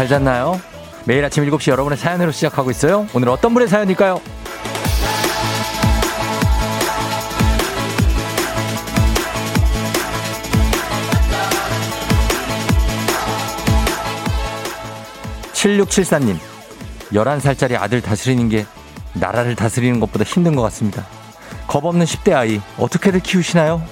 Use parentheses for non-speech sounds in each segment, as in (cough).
잘 잤나요? 매일 아침 7시 여러분의 사연으로 시작하고 있어요. 오늘 어떤 분의 사연일까요? 7674님, 11살짜리 아들 다스리는 게 나라를 다스리는 것보다 힘든 것 같습니다. 겁 없는 10대 아이, 어떻게들 키우시나요?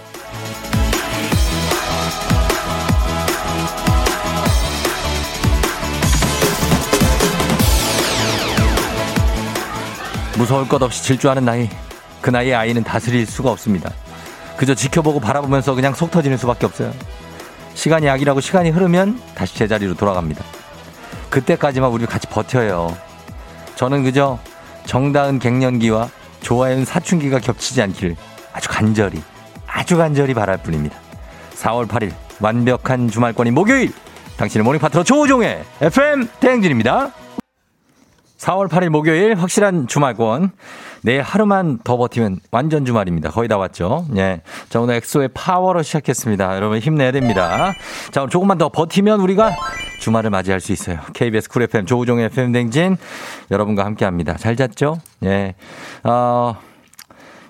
무서울 것 없이 질주하는 나이. 그 나이의 아이는 다스릴 수가 없습니다. 그저 지켜보고 바라보면서 그냥 속 터지는 수밖에 없어요. 시간이 약이라고 시간이 흐르면 다시 제자리로 돌아갑니다. 그때까지만 우리 같이 버텨요. 저는 그저 정다은 갱년기와 조아윤 사춘기가 겹치지 않기를 아주 간절히, 아주 간절히 바랄 뿐입니다. 4월 8일 완벽한 주말권이 목요일 당신의 모닝 파트너 조우종의 FM 대행진입니다. 4월 8일 목요일 확실한 주말권. 내일 하루만 더 버티면 완전 주말입니다. 거의 다 왔죠. 예. 자, 오늘 엑소의 파워로 시작했습니다. 여러분 힘내야 됩니다. 자, 오늘 조금만 더 버티면 우리가 주말을 맞이할 수 있어요. KBS 쿨 FM 조우종의 FM 대행진 여러분과 함께 합니다. 잘 잤죠? 예. 어,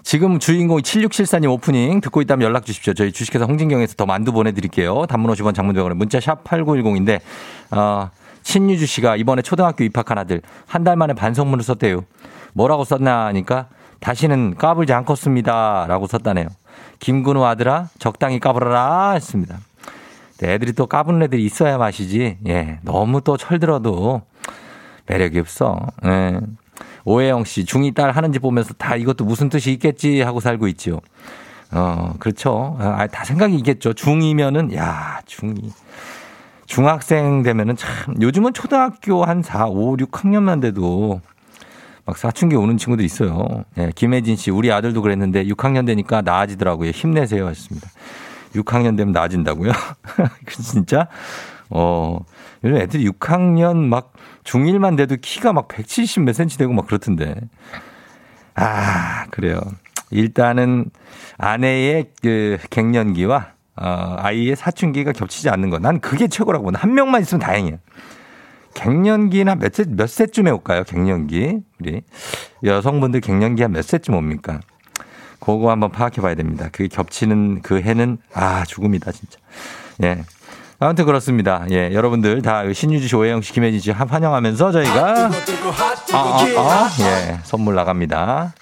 지금 주인공 7674님 오프닝 듣고 있다면 연락 주십시오. 저희 주식회사 홍진경에서 더 만두 보내드릴게요. 단문 50원 장문 백원에 문자 샵 8910인데, 어, 신유주 씨가 이번에 초등학교 입학한 아들 한 달 만에 반성문을 썼대요. 뭐라고 썼나 하니까 다시는 까불지 않겠습니다. 라고 썼다네요. 김근우 아들아 적당히 까불어라 했습니다. 네, 애들이 또 까부는 애들이 있어야 맛이지. 예, 너무 또 철들어도 매력이 없어. 예. 오혜영 씨, 중2 딸 하는 지 보면서 다 이것도 무슨 뜻이 있겠지 하고 살고 있지요. 어, 그렇죠. 아, 다 생각이 있겠죠. 중2면은, 야, 중2. 중학생 되면은 참, 요즘은 초등학교 한 4, 5, 6학년만 돼도 막 사춘기 오는 친구들 있어요. 예, 김혜진 씨, 우리 아들도 그랬는데 6학년 되니까 나아지더라고요. 힘내세요. 하셨습니다. 6학년 되면 나아진다고요? (laughs) 진짜? 어, 요즘 애들이 6학년 막 중1만 돼도 키가 막 170 몇 센치 되고 막 그렇던데. 아, 그래요. 일단은 아내의 그 갱년기와 어, 아이의 사춘기가 겹치지 않는 거. 난 그게 최고라고 본. 한 명만 있으면 다행이에요. 갱년기나 몇 세, 몇 세쯤에 올까요? 갱년기. 우리 여성분들 갱년기 한 몇 세쯤 옵니까? 그거 한번 파악해 봐야 됩니다. 그게 겹치는 그 해는 아, 죽음이다, 진짜. 예. 아무튼 그렇습니다. 예, 여러분들 다 신유주 씨, 오해영 씨, 김혜진 씨 환영하면서 저희가 아, 아, 아, 예, 선물 나갑니다.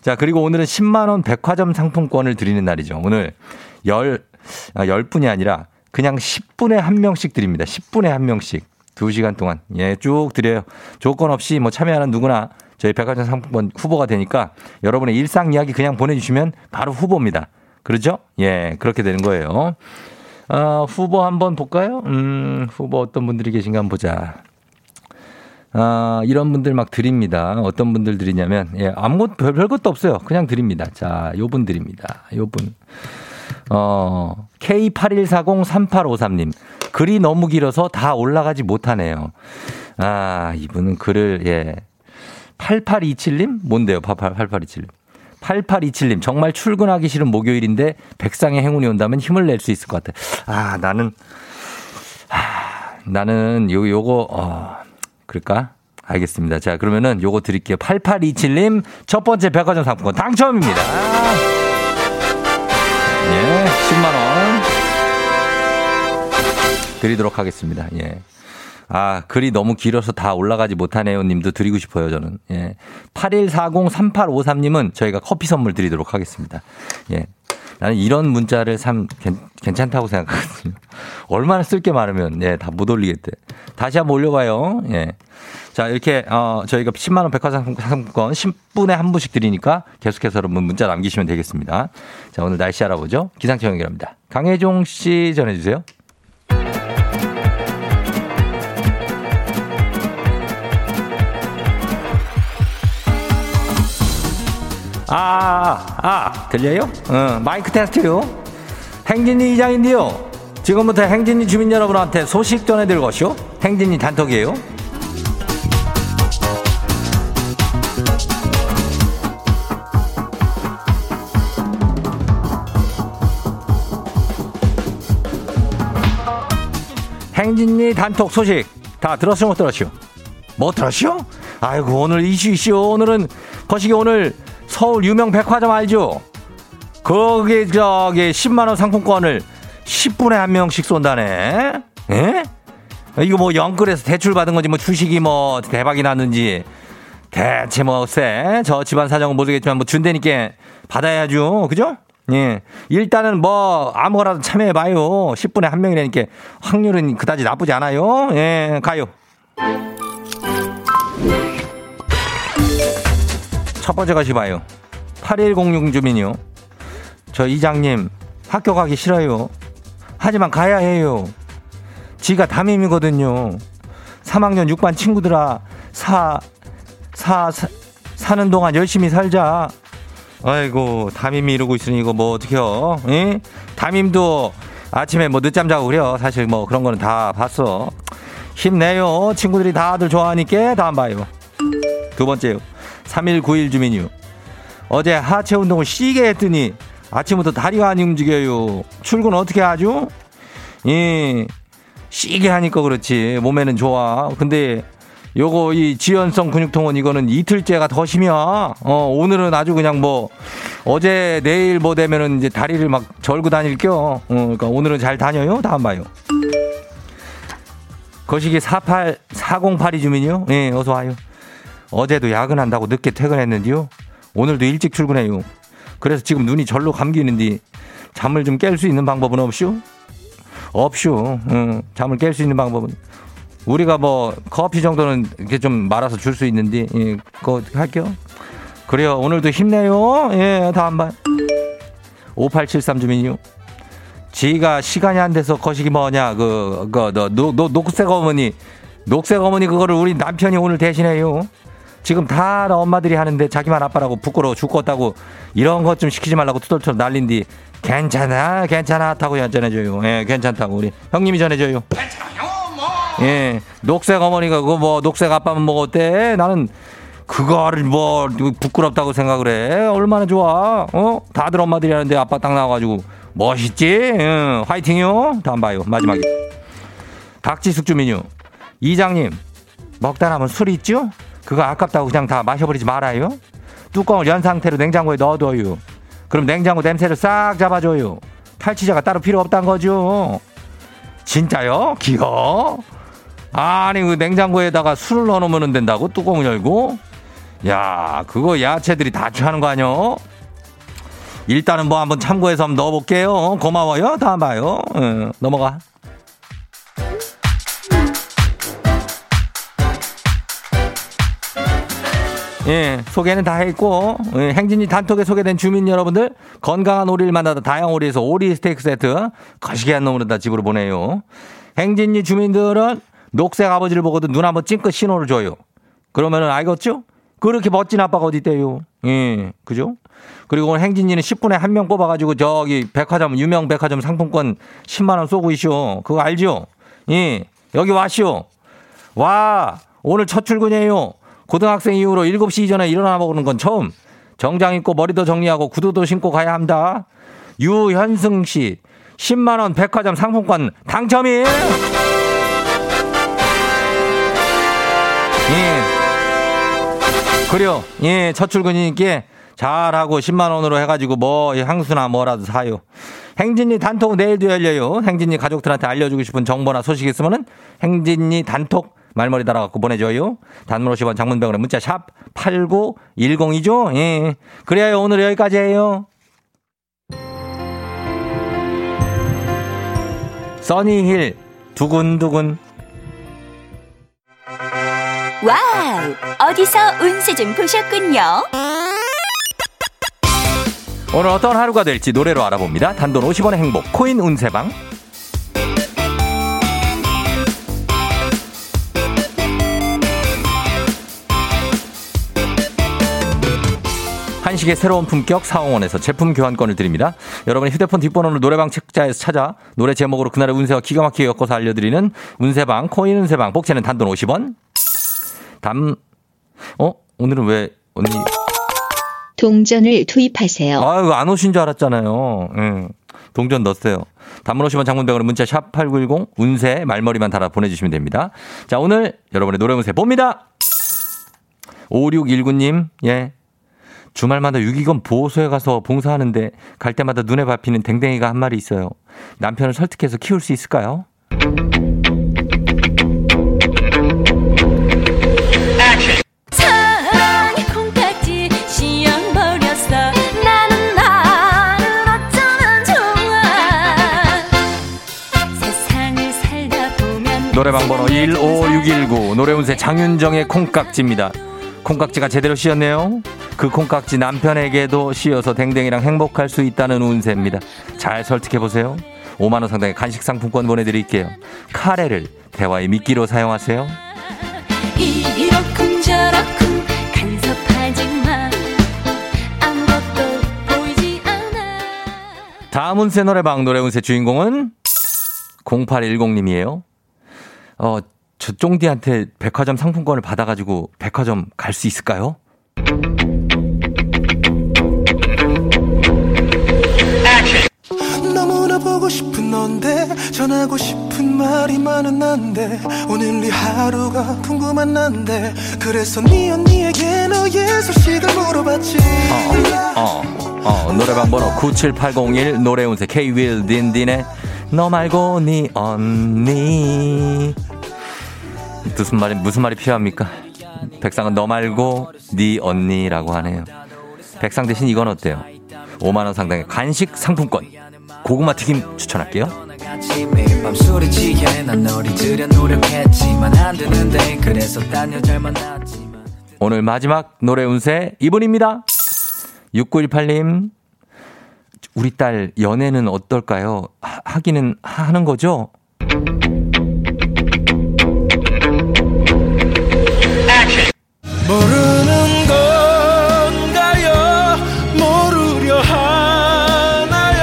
자, 그리고 오늘은 10만 원 백화점 상품권을 드리는 날이죠. 오늘 열, 아, 10분이 아니라 그냥 10분에 한 명씩 드립니다. 10분에 한 명씩. 2시간 동안. 예, 쭉 드려요. 조건 없이 뭐 참여하는 누구나 저희 백화점 상품권 후보가 되니까 여러분의 일상 이야기 그냥 보내주시면 바로 후보입니다. 그렇죠? 예, 그렇게 되는 거예요. 어, 후보 한번 볼까요? 음, 후보 어떤 분들이 계신가 한번 보자. 아, 이런 분들 막 드립니다. 어떤 분들 드리냐면, 예, 아무것도, 별, 별 것도 없어요. 그냥 드립니다. 자, 요 분 드립니다. 요 분. 어, K81403853님. 글이 너무 길어서 다 올라가지 못하네요. 아, 이분은 글을, 예. 8827님? 뭔데요, 8827님? 8827님, 정말 출근하기 싫은 목요일인데 백상의 행운이 온다면 힘을 낼 수 있을 것 같아. 아, 나는, 아, 나는 요, 요거, 어, 그럴까? 알겠습니다. 자, 그러면은 요거 드릴게요. 8827님, 첫 번째 백화점 상품권 당첨입니다. 예, 10만원 드리도록 하겠습니다. 예. 아, 글이 너무 길어서 다 올라가지 못하네요 님도 드리고 싶어요, 저는. 예. 81403853님은 저희가 커피 선물 드리도록 하겠습니다. 예. 나는 이런 문자를 참 괜찮다고 생각하거든요. (laughs) 얼마나 쓸 게 많으면, 예, 다 못 올리겠대. 다시 한번 올려봐요. 예. 자, 이렇게, 어, 저희가 10만 원 백화점 상품권 10분에 한 분씩 드리니까 계속해서 여러분 문자 남기시면 되겠습니다. 자, 오늘 날씨 알아보죠. 기상청 연결합니다. 강혜종 씨 전해 주세요. 아, 아, 아, 들려요? 어, 마이크 테스트요. 행진이 이장인데요. 지금부터 행진이 주민 여러분한테 소식 전해드릴 것이요. 행진이 단톡이에요. 행진이 단톡 소식 다 들었어 못 들었쇼? 못 들었쇼? 아이고 오늘 이슈 이슈 오늘은 거시기 오늘 서울 유명 백화점 알죠? 거기 저기 10만 원 상품권을 10분에 한 명씩 쏜다네. 예? 이거 뭐 영끌에서 대출 받은 건지 뭐 주식이 뭐 대박이 났는지 대체 뭐쎄저 집안 사정은 모르겠지만 뭐 준다니까 받아야죠. 그죠? 예. 일단은 뭐 아무거나도 참여해 봐요. 10분에 한 명이라니까 확률은 그다지 나쁘지 않아요. 예, 가요. 첫 번째 가시 봐요. 8106 주민요. 저 이장님 학교 가기 싫어요. 하지만 가야 해요. 지가 담임이거든요. 3학년 6반 친구들아 사, 사, 사 사는 동안 열심히 살자. 아이고 담임이 이러고 있으니 이거 뭐 어떡해요. 예? 담임도 아침에 뭐 늦잠 자고 그래요. 사실 뭐 그런 거는 다 봤어. 힘내요. 친구들이 다들 좋아하니까 다음 봐요. 두 번째요. 3191 주민이요. 어제 하체 운동을 시게 했더니 아침부터 다리가 안 움직여요. 출근 어떻게 하죠? 예. 시게 하니까 그렇지. 몸에는 좋아. 근데 요거 이 지연성 근육통은 이거는 이틀째가 더 심이야. 어, 오늘은 아주 그냥 뭐 어제 내일 뭐 되면은 이제 다리를 막 절고 다닐 겨. 어, 그러니까 오늘은 잘 다녀요. 다음 봐요. 거시기 48 4082 주민이요. 예, 어서 와요. 어제도 야근한다고 늦게 퇴근했는데요. 오늘도 일찍 출근해요. 그래서 지금 눈이 절로 감기는데 잠을 좀 깰 수 있는 방법은 없슈? 없슈. 응, 잠을 깰 수 있는 방법은 우리가 뭐 커피 정도는 이렇게 좀 말아서 줄 수 있는데 예, 그거 할게요. 그래요. 오늘도 힘내요. 예, 다음 번. 5873 주민요. 지가 시간이 안 돼서 거시기 뭐냐 그, 그, 너, 노, 노, 녹색 어머니 녹색 어머니 그거를 우리 남편이 오늘 대신해요. 지금 다 엄마들이 하는데 자기만 아빠라고 부끄러워 죽겠다고 이런 것 좀 시키지 말라고 투덜투덜 날린디 괜찮아 괜찮아 타고 전해줘요. 예, 괜찮다고 우리 형님이 전해줘요. 괜찮아요 뭐. 예, 녹색 어머니가 그거 뭐 녹색 아빠만 먹었대. 나는 그거를 뭐 부끄럽다고 생각을 해. 얼마나 좋아. 어? 다들 엄마들이 하는데 아빠 딱 나와가지고 멋있지? 응, 화이팅요. 다음 봐요. 마지막에. 박지숙 주민요. 이장님, 먹다 남은 술 있죠? 그거 아깝다고 그냥 다 마셔버리지 말아요. 뚜껑을 연 상태로 냉장고에 넣어둬요. 그럼 냉장고 냄새를 싹 잡아줘요. 탈취자가 따로 필요 없단 거죠. 진짜요? 기어? 아니 그 냉장고에다가 술을 넣어놓으면 된다고 뚜껑을 열고? 야 그거 야채들이 다 취하는 거 아니요? 일단은 뭐 한번 참고해서 한번 넣어볼게요. 고마워요. 다음 봐요. 응, 넘어가. 예, 소개는 다 했고, 예, 행진이 단톡에 소개된 주민 여러분들, 건강한 오리를 만나다 다양 오리에서 오리 스테이크 세트, 거시기 한 놈으로 다 집으로 보내요. 행진이 주민들은 녹색 아버지를 보고도 눈 한번 찡긋 신호를 줘요. 그러면은 알겠죠? 그렇게 멋진 아빠가 어디 있대요. 예, 그죠? 그리고 오늘 행진이는 10분에 한 명 뽑아가지고 저기 백화점, 유명 백화점 상품권 10만원 쏘고 있쇼. 그거 알죠? 예, 여기 와쇼. 와, 오늘 첫 출근이에요. 고등학생 이후로 7시 이전에 일어나 보는 건 처음. 정장 입고 머리도 정리하고 구두도 신고 가야 합니다. 유현승 씨, 10만 원 백화점 상품권 당첨이에요! 예. 그래요. 예, 첫 출근이니까 잘하고 10만 원으로 해가지고 뭐 향수나 뭐라도 사요. 행진이 단톡 내일도 열려요. 행진이 가족들한테 알려주고 싶은 정보나 소식 있으면은 행진이 단톡 말머리 달아갖고 보내줘요. 단문 50원 장문 백원에 문자 샵 8910이죠? 예. 그래요. 오늘 여기까지 해요. 써니힐 두근두근 와우! 어디서 운세 좀 보셨군요. 오늘 어떤 하루가 될지 노래로 알아봅니다. 단돈 50원의 행복 코인 운세방 한식의 새로운 품격 사홍원에서 제품 교환권을 드립니다. 여러분이 휴대폰 뒷번호를 노래방 책자에서 찾아 노래 제목으로 그날의 운세와 기가 막히게 엮어서 알려드리는 운세방 코인 운세방 복채는 단돈 50원. 담 어? 오늘은 왜 언니 동전을 투입하세요. 아유 안 오신 줄 알았잖아요. 응. 동전 넣었어요. 단문 50원 장문병으로 문자 샵 8910 운세 말머리만 달아 보내주시면 됩니다. 자, 오늘 여러분의 노래 운세 봅니다. 5619님, 예. 주말마다 유기견 보호소에 가서 봉사하는데 갈 때마다 눈에 밟히는 댕댕이가 한 마리 있어요. 남편을 설득해서 키울 수 있을까요? 노래방 번호 15619 노래운세 장윤정의 콩깍지입니다. 콩깍지가 제대로 씌었네요. 그 콩깍지 남편에게도 씌어서 댕댕이랑 행복할 수 있다는 운세입니다. 잘 설득해 보세요. 5만 원 상당의 간식 상품권 보내드릴게요. 카레를 대화의 미끼로 사용하세요. 다음 운세 노래방 노래 운세 주인공은 0810님이에요. 어, 저 쫑디한테 백화점 상품권을 받아가지고 백화점 갈 수 있을까요? 너무나 보고 싶은 넌데 전하고 싶은 말이 많은 난데 오늘 네 하루가 궁금한 난데 그래서 네 언니에게 너의 소식을 물어봤지 어, 어, 노래방 번호 97801 노래운세 K-윌 딘딘의 너 말고 네 언니 무슨 말이 무슨 말이 필요합니까? 백상은 너 말고 네 언니라고 하네요. 백상 대신 이건 어때요? 5만 원 상당의 간식 상품권 고구마 튀김 추천할게요. 오늘 마지막 노래 운세 이분입니다. 6918님 우리 딸 연애는 어떨까요? 하, 하기는 하는 거죠? 모르는 건가요 모르려 하나요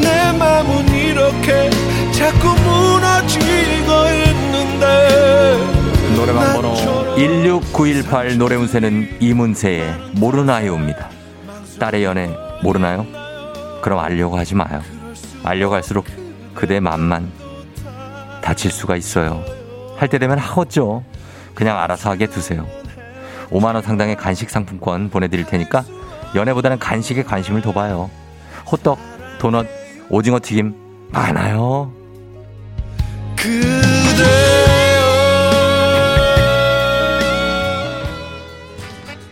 내 맘은 이렇게 자꾸 무너지고 있는데 노래방 번호 16918 노래 운세는 이문세의 모르나요입니다. 딸의 연애 모르나요? 그럼 알려고 하지 마요. 알려고 할수록 그대 맘만 다칠 수가 있어요. 할 때 되면 하겠죠. 그냥 알아서 하게 두세요. 5만원 상당의 간식 상품권 보내드릴 테니까 연애보다는 간식에 관심을 둬봐요. 호떡, 도넛, 오징어 튀김 많아요.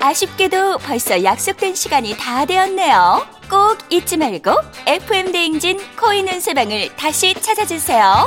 아쉽게도 벌써 약속된 시간이 다 되었네요. 꼭 잊지 말고 FM 대행진 코인 운세방을 다시 찾아주세요.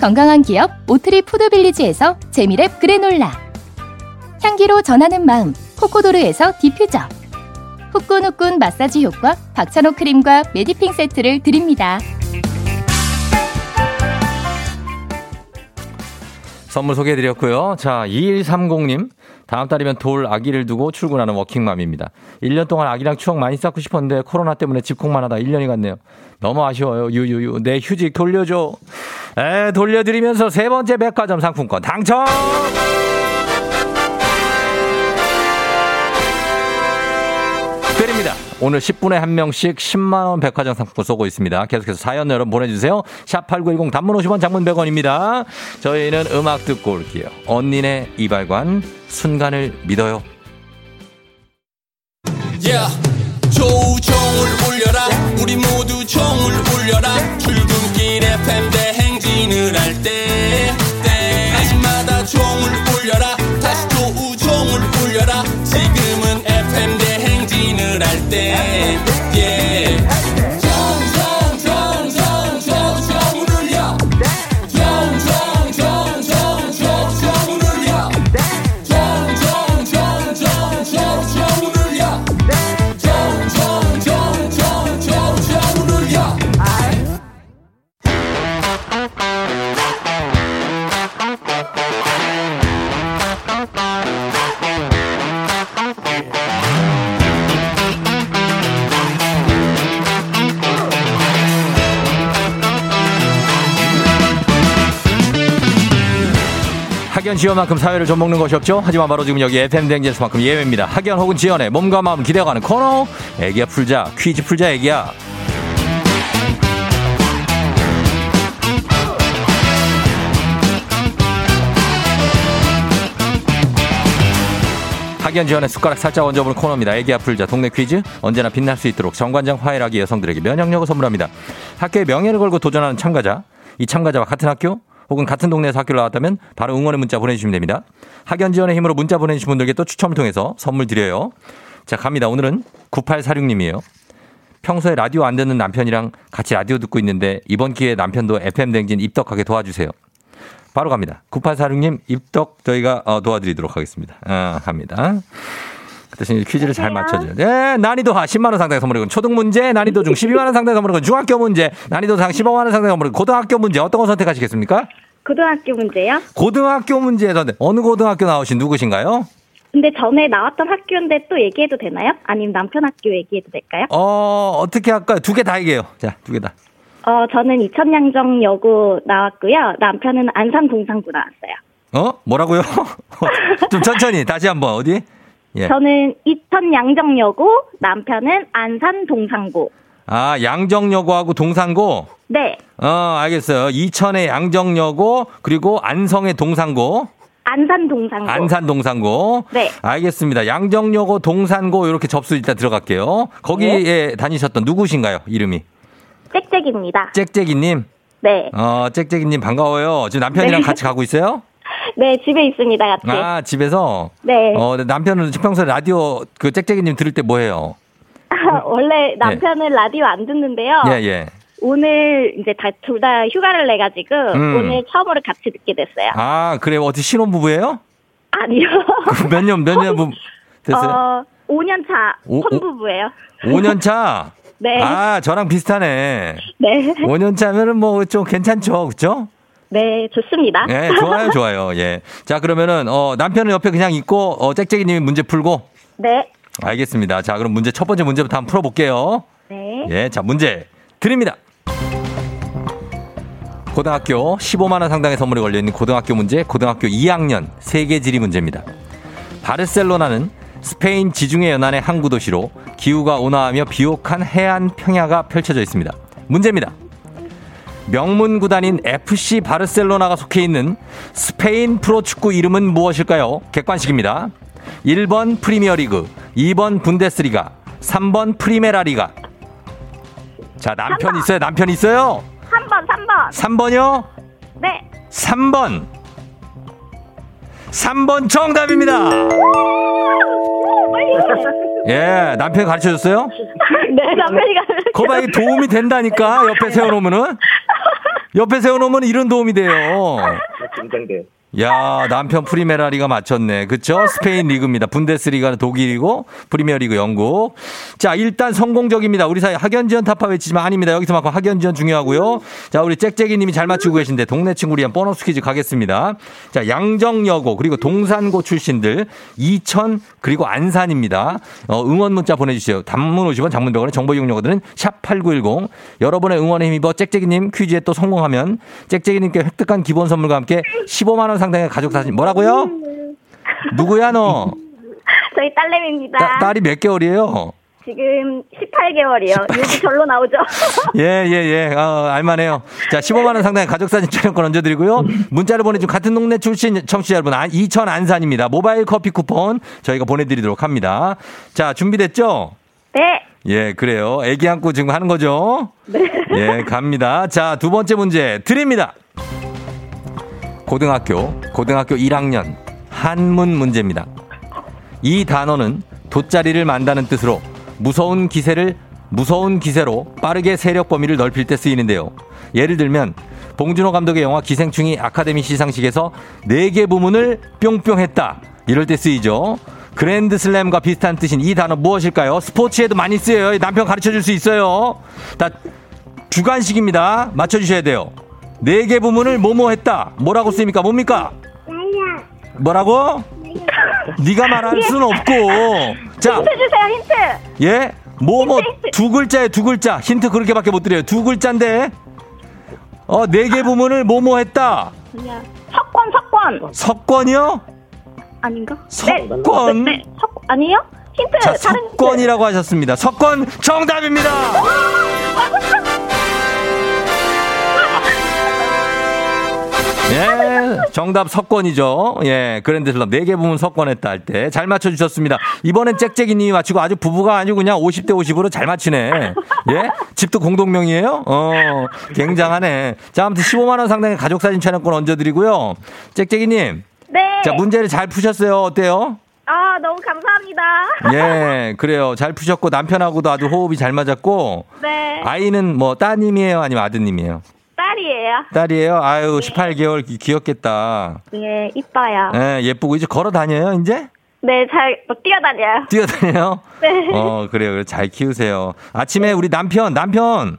건강한 기업 오트리 푸드빌리지에서 재미랩 그래놀라 향기로 전하는 마음 코코도르에서 디퓨저 후끈후끈 마사지 효과 박찬호 크림과 메디핑 세트를 드립니다. 선물 소개해드렸고요. 자, 2130님. 다음 달이면 돌 아기를 두고 출근하는 워킹맘입니다. 1년 동안 아기랑 추억 많이 쌓고 싶었는데 코로나 때문에 집콕만 하다 1년이 갔네요. 너무 아쉬워요. 유유유. 내 휴직 돌려줘. 에, 돌려드리면서 세 번째 백화점 상품권 당첨! 오늘 10분에 한 명씩 10만원 백화점 상품권 쏘고 있습니다. 계속해서 사연 여러분 보내주세요. 샵8910 단문 50원 장문 100원입니다. 저희는 음악 듣고 올게요. 언니네 이발관 순간을 믿어요. Yeah. 조우 종을 울려라 우리 모두 종을 울려라 출 학연 지원만큼 사회를 좀 먹는 것이 없죠. 하지만 바로 지금 여기 FM 댕진스만큼 예외입니다. 학연 혹은 지연의 몸과 마음 기대어가는 코너. 애기야 풀자 퀴즈 풀자 애기야. 학연 지원의 숟가락 살짝 얹어보는 코너입니다. 애기 아플자 동네 퀴즈 언제나 빛날 수 있도록 정관장 화해락이 여성들에게 면역력을 선물합니다. 학교의 명예를 걸고 도전하는 참가자 이 참가자와 같은 학교 혹은 같은 동네에서 학교를 나왔다면 바로 응원의 문자 보내주시면 됩니다. 학연 지원의 힘으로 문자 보내주신 분들께 또 추첨을 통해서 선물 드려요. 자 갑니다. 오늘은 9846님이에요. 평소에 라디오 안 듣는 남편이랑 같이 라디오 듣고 있는데 이번 기회에 남편도 FM 댕진 입덕하게 도와주세요. 바로 갑니다. 9846님 입덕 저희가 어, 도와드리도록 하겠습니다. 아, 합니다. 그 대신 퀴즈를 잘 맞춰줘요. 네, 난이도 하 10만원 상당의 선물이고, 초등 문제, 난이도 중 12만원 상당의 선물이고, 중학교 문제, 난이도 상 15만원 상당의 선물이고, 고등학교 문제, 어떤 거 선택하시겠습니까? 고등학교 문제요? 고등학교 문제에서, 어느 고등학교 나오신 누구신가요? 근데 전에 나왔던 학교인데 또 얘기해도 되나요? 아니면 남편 학교 얘기해도 될까요? 어, 어떻게 할까요? 두 개 다 얘기해요. 자, 두 개 다. 어, 저는 이천양정여고 나왔고요. 남편은 안산동상고 나왔어요. 어? 뭐라고요? (laughs) 좀 천천히, 다시 한 번, 어디? 예. 저는 이천 양정여고, 남편은 안산동상고. 아, 양정여고하고 동산고? 네, 어, 알겠어요. 이천의 양정여고, 그리고 안성의 동산고. 안산동상고. 안산 동산고. 네. 알겠습니다. 양정여고 동산고 이렇게 접수 일단 들어갈게요. 거기에 네. 다니셨던 누구신가요? 이름이 짹짹입니다. 짹짹이님. 네. 어 짹짹이님 반가워요. 지금 남편이랑 네. 같이 가고 있어요? 네, 집에 있습니다, 같이. 아 집에서. 네. 어 근데 남편은 평소에 라디오 그 짹짹이님 들을 때 뭐 해요? (laughs) 원래 남편은 라디오 안 듣는데요. 예 예. 오늘 이제 다, 둘 다 휴가를 내 가지고, 음. 오늘 처음으로 같이 듣게 됐어요. 아 그래 어떻게 신혼 부부예요? 아니요. (laughs) 몇 년 몇 년 부 됐어요? 어, 5년 차 혼부부예요. 5년 차. (laughs) 네. 아 저랑 비슷하네. 네. 5년 차면은 뭐 좀 괜찮죠, 그렇죠? 네, 좋습니다. 네, 좋아요, (laughs) 좋아요. 예. 자, 그러면은, 어, 남편은 옆에 그냥 있고, 어, 짹짹이님이 문제 풀고. 네. 알겠습니다. 자, 그럼 문제, 첫 번째 문제부터 한번 풀어볼게요. 네. 예, 자, 문제 드립니다. 고등학교 15만원 상당의 선물이 걸려있는 고등학교 문제, 고등학교 2학년 세계 지리 문제입니다. 바르셀로나는 스페인 지중해 연안의 항구 도시로 기후가 온화하며 비옥한 해안 평야가 펼쳐져 있습니다. 문제입니다. 명문 구단인 FC 바르셀로나가 속해 있는 스페인 프로축구 이름은 무엇일까요? 객관식입니다. 1번 프리미어리그, 2번 분데스리가, 3번 프리메라리가. 자, 남편 있어요? 남편 있어요? 3번, 3번. 3번이요? 네. 3번. 3번 정답입니다. (laughs) 예, 남편이 가르쳐 줬어요? 네, 남편이 가 거봐, 이 도움이 된다니까, 옆에 세워놓으면은. 옆에 세워놓으면 이런 도움이 돼요. 긴장돼요. 야, 남편 프리메라리가 맞췄네. 그쵸? 스페인 리그입니다. 분데스리가는 독일이고, 프리미어리그 영국. 자, 일단 성공적입니다. 우리 사이 학연지원 타파 외치지만 아닙니다. 여기서만큼 학연지원 중요하고요. 자, 우리 짹짹이 님이 잘 맞추고 계신데, 동네 친구를 위한 보너스 퀴즈 가겠습니다. 자, 양정여고, 그리고 동산고 출신들, 이천, 그리고 안산입니다. 어, 응원 문자 보내주세요. 단문 50원, 장문 100원의 정보 이용료들은 샵 8910. 여러분의 응원에 힘입어 짹짹이 님 퀴즈에 또 성공하면, 짹짹이 님께 획득한 기본 선물과 함께 15만 원 상당의 가족 사진. 뭐라고요? 누구야, 너? (laughs) 저희 딸내미입니다. 따- 딸이 몇 개월이에요? 지금 18개월이요. 요즘 절로 나오죠. (laughs) 예, 예, 예. 어, 알만해요. 자, 15만원 상당의 가족사진 촬영권 얹어드리고요. 문자를 보내준 같은 동네 출신 청취자 여러분, 아, 이천 안산입니다. 모바일 커피 쿠폰 저희가 보내드리도록 합니다. 자, 준비됐죠? 네. 예, 그래요. 애기 안고 지금 하는 거죠? 네. 예, 갑니다. 자, 두 번째 문제 드립니다. 고등학교, 고등학교 1학년 한문 문제입니다. 이 단어는 돗자리를 만다는 뜻으로 무서운 기세를 무서운 기세로 빠르게 세력 범위를 넓힐 때 쓰이는데요. 예를 들면 봉준호 감독의 영화 기생충이 아카데미 시상식에서 네개 부문을 뿅뿅 했다. 이럴 때 쓰이죠. 그랜드 슬램과 비슷한 뜻인 이 단어 무엇일까요? 스포츠에도 많이 쓰여요. 남편 가르쳐 줄 수 있어요. 다 주관식입니다. 맞춰 주셔야 돼요. 네 개 부문을 뭐뭐 했다. 뭐라고 쓰입니까? 뭡니까? 뭐라고? 네가 말할 수는 없고. 자, 힌트 주세요, 힌트. 예? 뭐, 뭐. 두 글자에 두 글자. 힌트 그렇게밖에 못 드려요. 두 글자인데, 어, 네 개 부문을 뭐뭐 했다. 석권, 석권. 석권이요? 아닌가? 석권? 네, 네, 석 아니에요? 힌트. 자. 석권이라고 하셨습니다. 석권 정답입니다! 예, 정답 석권이죠. 예, 그랜드슬럼 4개 부문 석권했다 할 때 잘 맞춰주셨습니다. 이번엔 짹짹이님이 맞히고 아주 부부가 아니고 그냥 50대 50으로 잘 맞히네. 예? 집도 공동명이에요? 어, 굉장하네. 자, 아무튼 15만원 상당의 가족사진 촬영권 얹어드리고요. 짹짹이님. 네. 자, 문제를 잘 푸셨어요. 어때요? 아, 너무 감사합니다. 예, 그래요. 잘 푸셨고 남편하고도 아주 호흡이 잘 맞았고 네. 아이는 뭐 따님이에요, 아니면 아드님이에요? 딸이에요. 딸이에요. 아유, 18개월 귀엽겠다. 네, 이뻐요. 예, 예쁘고 이제 걸어 다녀요, 이제? 네, 잘, 뭐, 뛰어다녀요. 뛰어다녀요? 네. 어, 그래요. 그래, 잘 키우세요. 아침에 우리 남편, 남편.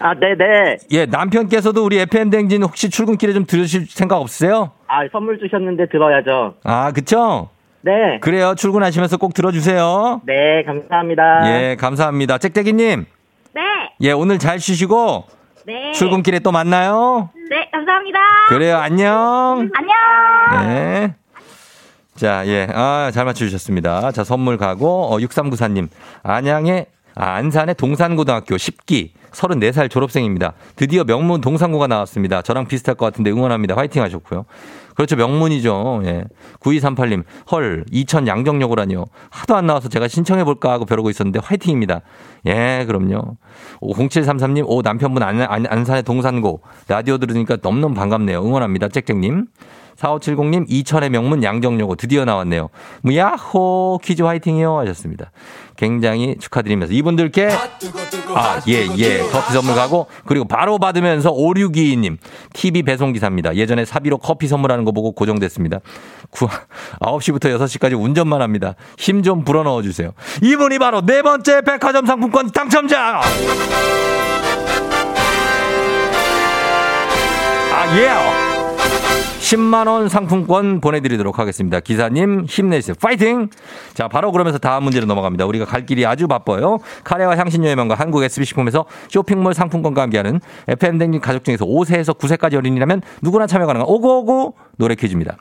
아, 네네. 예, 남편께서도 우리 FM 댕진 혹시 출근길에 좀 들으실 생각 없으세요? 아, 선물 주셨는데 들어야죠. 아, 그쵸? 네. 그래요. 출근하시면서 꼭 들어주세요. 네, 감사합니다. 예, 감사합니다. 짹짹이님. 네. 예, 오늘 잘 쉬시고 네. 출근길에 또 만나요. 네, 감사합니다. 그래요, 안녕. 안녕. 네. 자, 예. 아, 잘 맞춰주셨습니다. 자, 선물 가고, 어, 6394님. 안양의, 아, 안산의 동산고등학교 10기, 34살 졸업생입니다. 드디어 명문 동산고가 나왔습니다. 저랑 비슷할 것 같은데 응원합니다. 화이팅 하셨고요. 그렇죠. 명문이죠. 예. 9238님, 헐, 이천 양정여고라니요. 하도 안 나와서 제가 신청해볼까 하고 벼르고 있었는데 화이팅입니다. 예, 그럼요. 0733님, 오, 남편분 안, 안, 안산의 동산고. 라디오 들으니까 너무너무 반갑네요. 응원합니다. 짹짹님. 4570님, 이천의 명문 양정여고 드디어 나왔네요. 뭐, 야호, 퀴즈 화이팅이요. 하셨습니다. 굉장히 축하드리면서 이분들께, 아, 예, 예. 커피 선물 가고, 그리고 바로 받으면서 5622님, TV 배송기사입니다. 예전에 사비로 커피 선물하는 거 보고 고정됐습니다. 9, 9시부터 6시까지 운전만 합니다. 힘 좀 불어넣어 주세요. 이분이 바로 네 번째 백화점 상품권 당첨자! 아, 예! 10만원 상품권 보내드리도록 하겠습니다. 기사님, 힘내세요. 파이팅! 자, 바로 그러면서 다음 문제로 넘어갑니다. 우리가 갈 길이 아주 바빠요. 카레와 향신료의 명가 한국 SB식품에서 쇼핑몰 상품권과 함께하는 FM댕진 가족 중에서 5세에서 9세까지 어린이라면 누구나 참여 가능한 오고오고 노래 퀴즈입니다.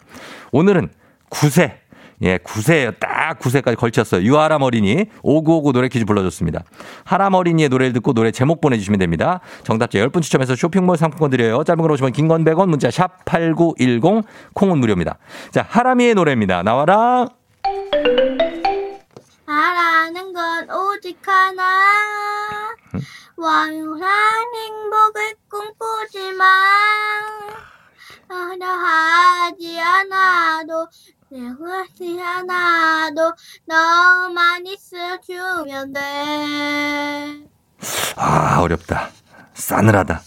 오늘은 9세. 예, 9세예요. 딱 9세까지 걸쳤어요. 유아람 어린이 5959 노래 퀴즈 불러줬습니다. 하람 어린이의 노래를 듣고 노래 제목 보내주시면 됩니다. 정답자 10분 추첨해서 쇼핑몰 상품권 드려요. 짧은 걸 오시면 긴건 100원, 문자 샵 8910, 콩은 무료입니다. 자, 하람이의 노래입니다. 나와라. 바라는 건 오직 하나 왕유한 행복을 꿈꾸지만 하려 하지 않아도 내 후회지 않아도 너만 있어주면 돼. 아, 어렵다. 싸늘하다.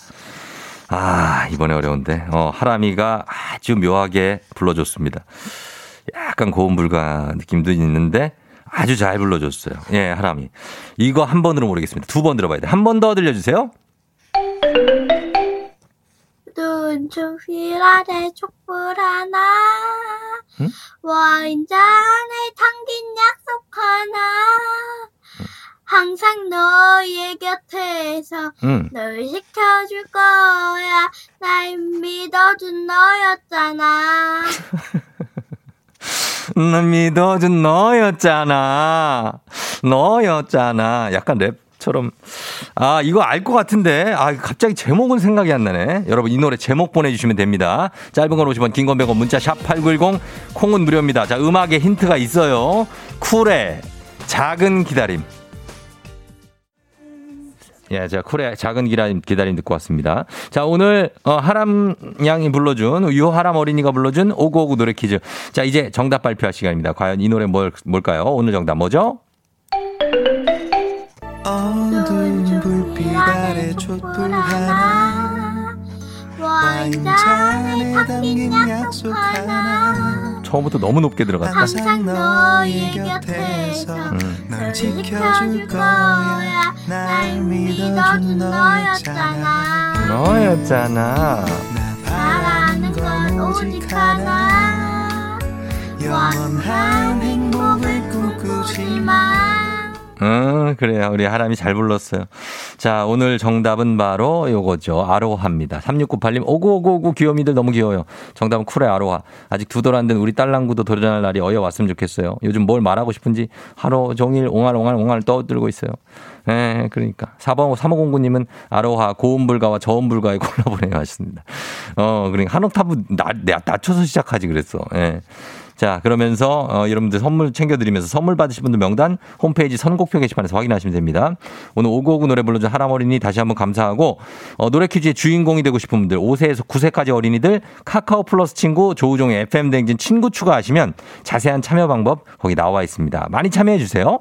아, 이번에 어려운데. 어, 하람이가 아주 묘하게 불러줬습니다. 약간 고음 불가 느낌도 있는데 아주 잘 불러줬어요. 예, 하람이. 이거 한 번으로 모르겠습니다. 두 번 들어봐야 돼. 한 번 더 들려주세요. 눈초필 아래 촛불 하나 응? 와인잔에 담긴 약속 하나 항상 너의 곁에서 응. 널 지켜줄 거야 날 믿어준 너였잖아 (laughs) 난 믿어준 너였잖아. 너였잖아. 약간 랩 처럼. 아, 이거 알 것 같은데. 아, 갑자기 제목은 생각이 안 나네. 여러분, 이 노래 제목 보내주시면 됩니다. 짧은 건 50원, 긴 건 100원, 문자 샵 8910, 콩은 무료입니다. 자, 음악에 힌트가 있어요. 쿨의 작은 기다림. 예, 자, 쿨의 작은 기다림, 기다림 듣고 왔습니다. 자, 오늘, 어, 하람 양이 불러준, 유하람 어린이가 불러준 오구오구 노래 퀴즈. 자, 이제 정답 발표할 시간입니다. 과연 이 노래 뭘, 뭘까요? 오늘 정답 뭐죠? 어두운 불빛 아래 촛불 하나. 와인잔에 담긴 약속 하나? 처음부터 너무 높게 들어갔다. 항상 너의 곁에서 음. 널 지켜줄 거야. 날 믿어준 너였잖아. 너였잖아. 바라는 건 오직 하나. 영원한 행복을 꿈꾸지만 응, 그래요. 우리 하람이 잘 불렀어요. 자, 오늘 정답은 바로 요거죠. 아로하입니다. 3698님, 오구오구오구 귀요미들 너무 귀여워요. 정답은 쿨의 아로하. 아직 두 돌 안 된 우리 딸랑구도 도전할 날이 어여 왔으면 좋겠어요. 요즘 뭘 말하고 싶은지 하루 종일 옹알, 옹알, 옹알 떠들고 있어요. 예, 그러니까. 4번, 3509님은 아로하, 고음불가와 저음불가의 콜라보네요 하셨습니다. 어, 그러니까 한 옥타브 낮, 낮춰서 시작하지 그랬어. 예. 자, 그러면서 어, 여러분들 선물 챙겨드리면서 선물 받으신 분들 명단 홈페이지 선곡표 게시판에서 확인하시면 됩니다. 오늘 오구오구 노래 불러준 어린이 다시 한번 감사하고 어, 노래 퀴즈의 주인공이 되고 싶은 분들 5세에서 9세까지 어린이들 카카오 플러스 친구 조우종의 FM 댕진 친구 추가하시면 자세한 참여 방법 거기 나와 있습니다. 많이 참여해 주세요.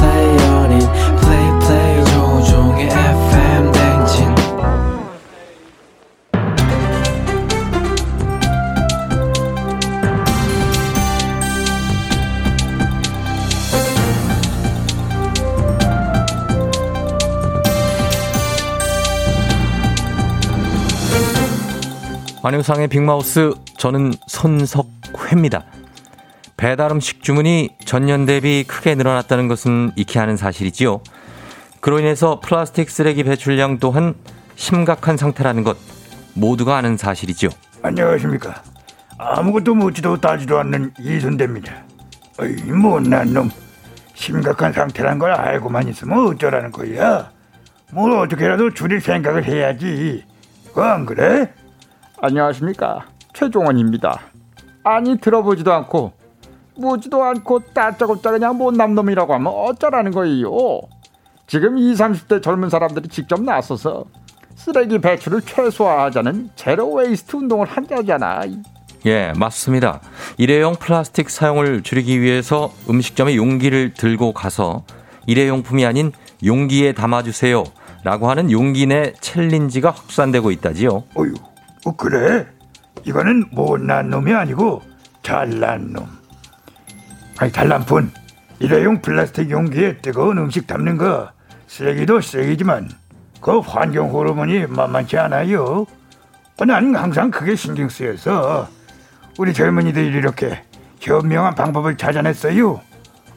안효상의 빅마우스 저는 손석회입니다. 배달 음식 주문이 전년 대비 크게 늘어났다는 것은 익히 아는 사실이지요. 그로 인해서 플라스틱 쓰레기 배출량 또한 심각한 상태라는 것 모두가 아는 사실이지요. 안녕하십니까. 아무것도 묻지도 따지도 않는 이순대입니다. 어이, 못난 놈. 심각한 상태란 걸 알고만 있으면 어쩌라는 거야? 뭘 어떻게라도 줄일 생각을 해야지. 그거 안 그래? 안녕하십니까 최종원입니다 아니 들어보지도 않고 보지도 않고 다짜고짜 그냥 못난 놈이라고 하면 어쩌라는 거예요 지금 20, 30대 젊은 사람들이 직접 나서서 쓰레기 배출을 최소화하자는 zero waste 운동을 한다잖아 예, 맞습니다. 일회용 플라스틱 사용을 줄이기 위해서 음식점에 용기를 들고 가서 일회용품이 아닌 용기에 담아주세요. 라고 하는 용기 내 챌린지가 확산되고 있다지요. 어휴, 어, 그래? 이거는 못난 놈이 아니고 잘난 놈. 아니, 잘난 분. 일회용 플라스틱 용기에 뜨거운 음식 담는 거 쓰레기도 쓰레기지만 그 환경 호르몬이 만만치 않아요. 어, 난 항상 그게 신경 쓰여서 우리 젊은이들이 이렇게 현명한 방법을 찾아냈어요.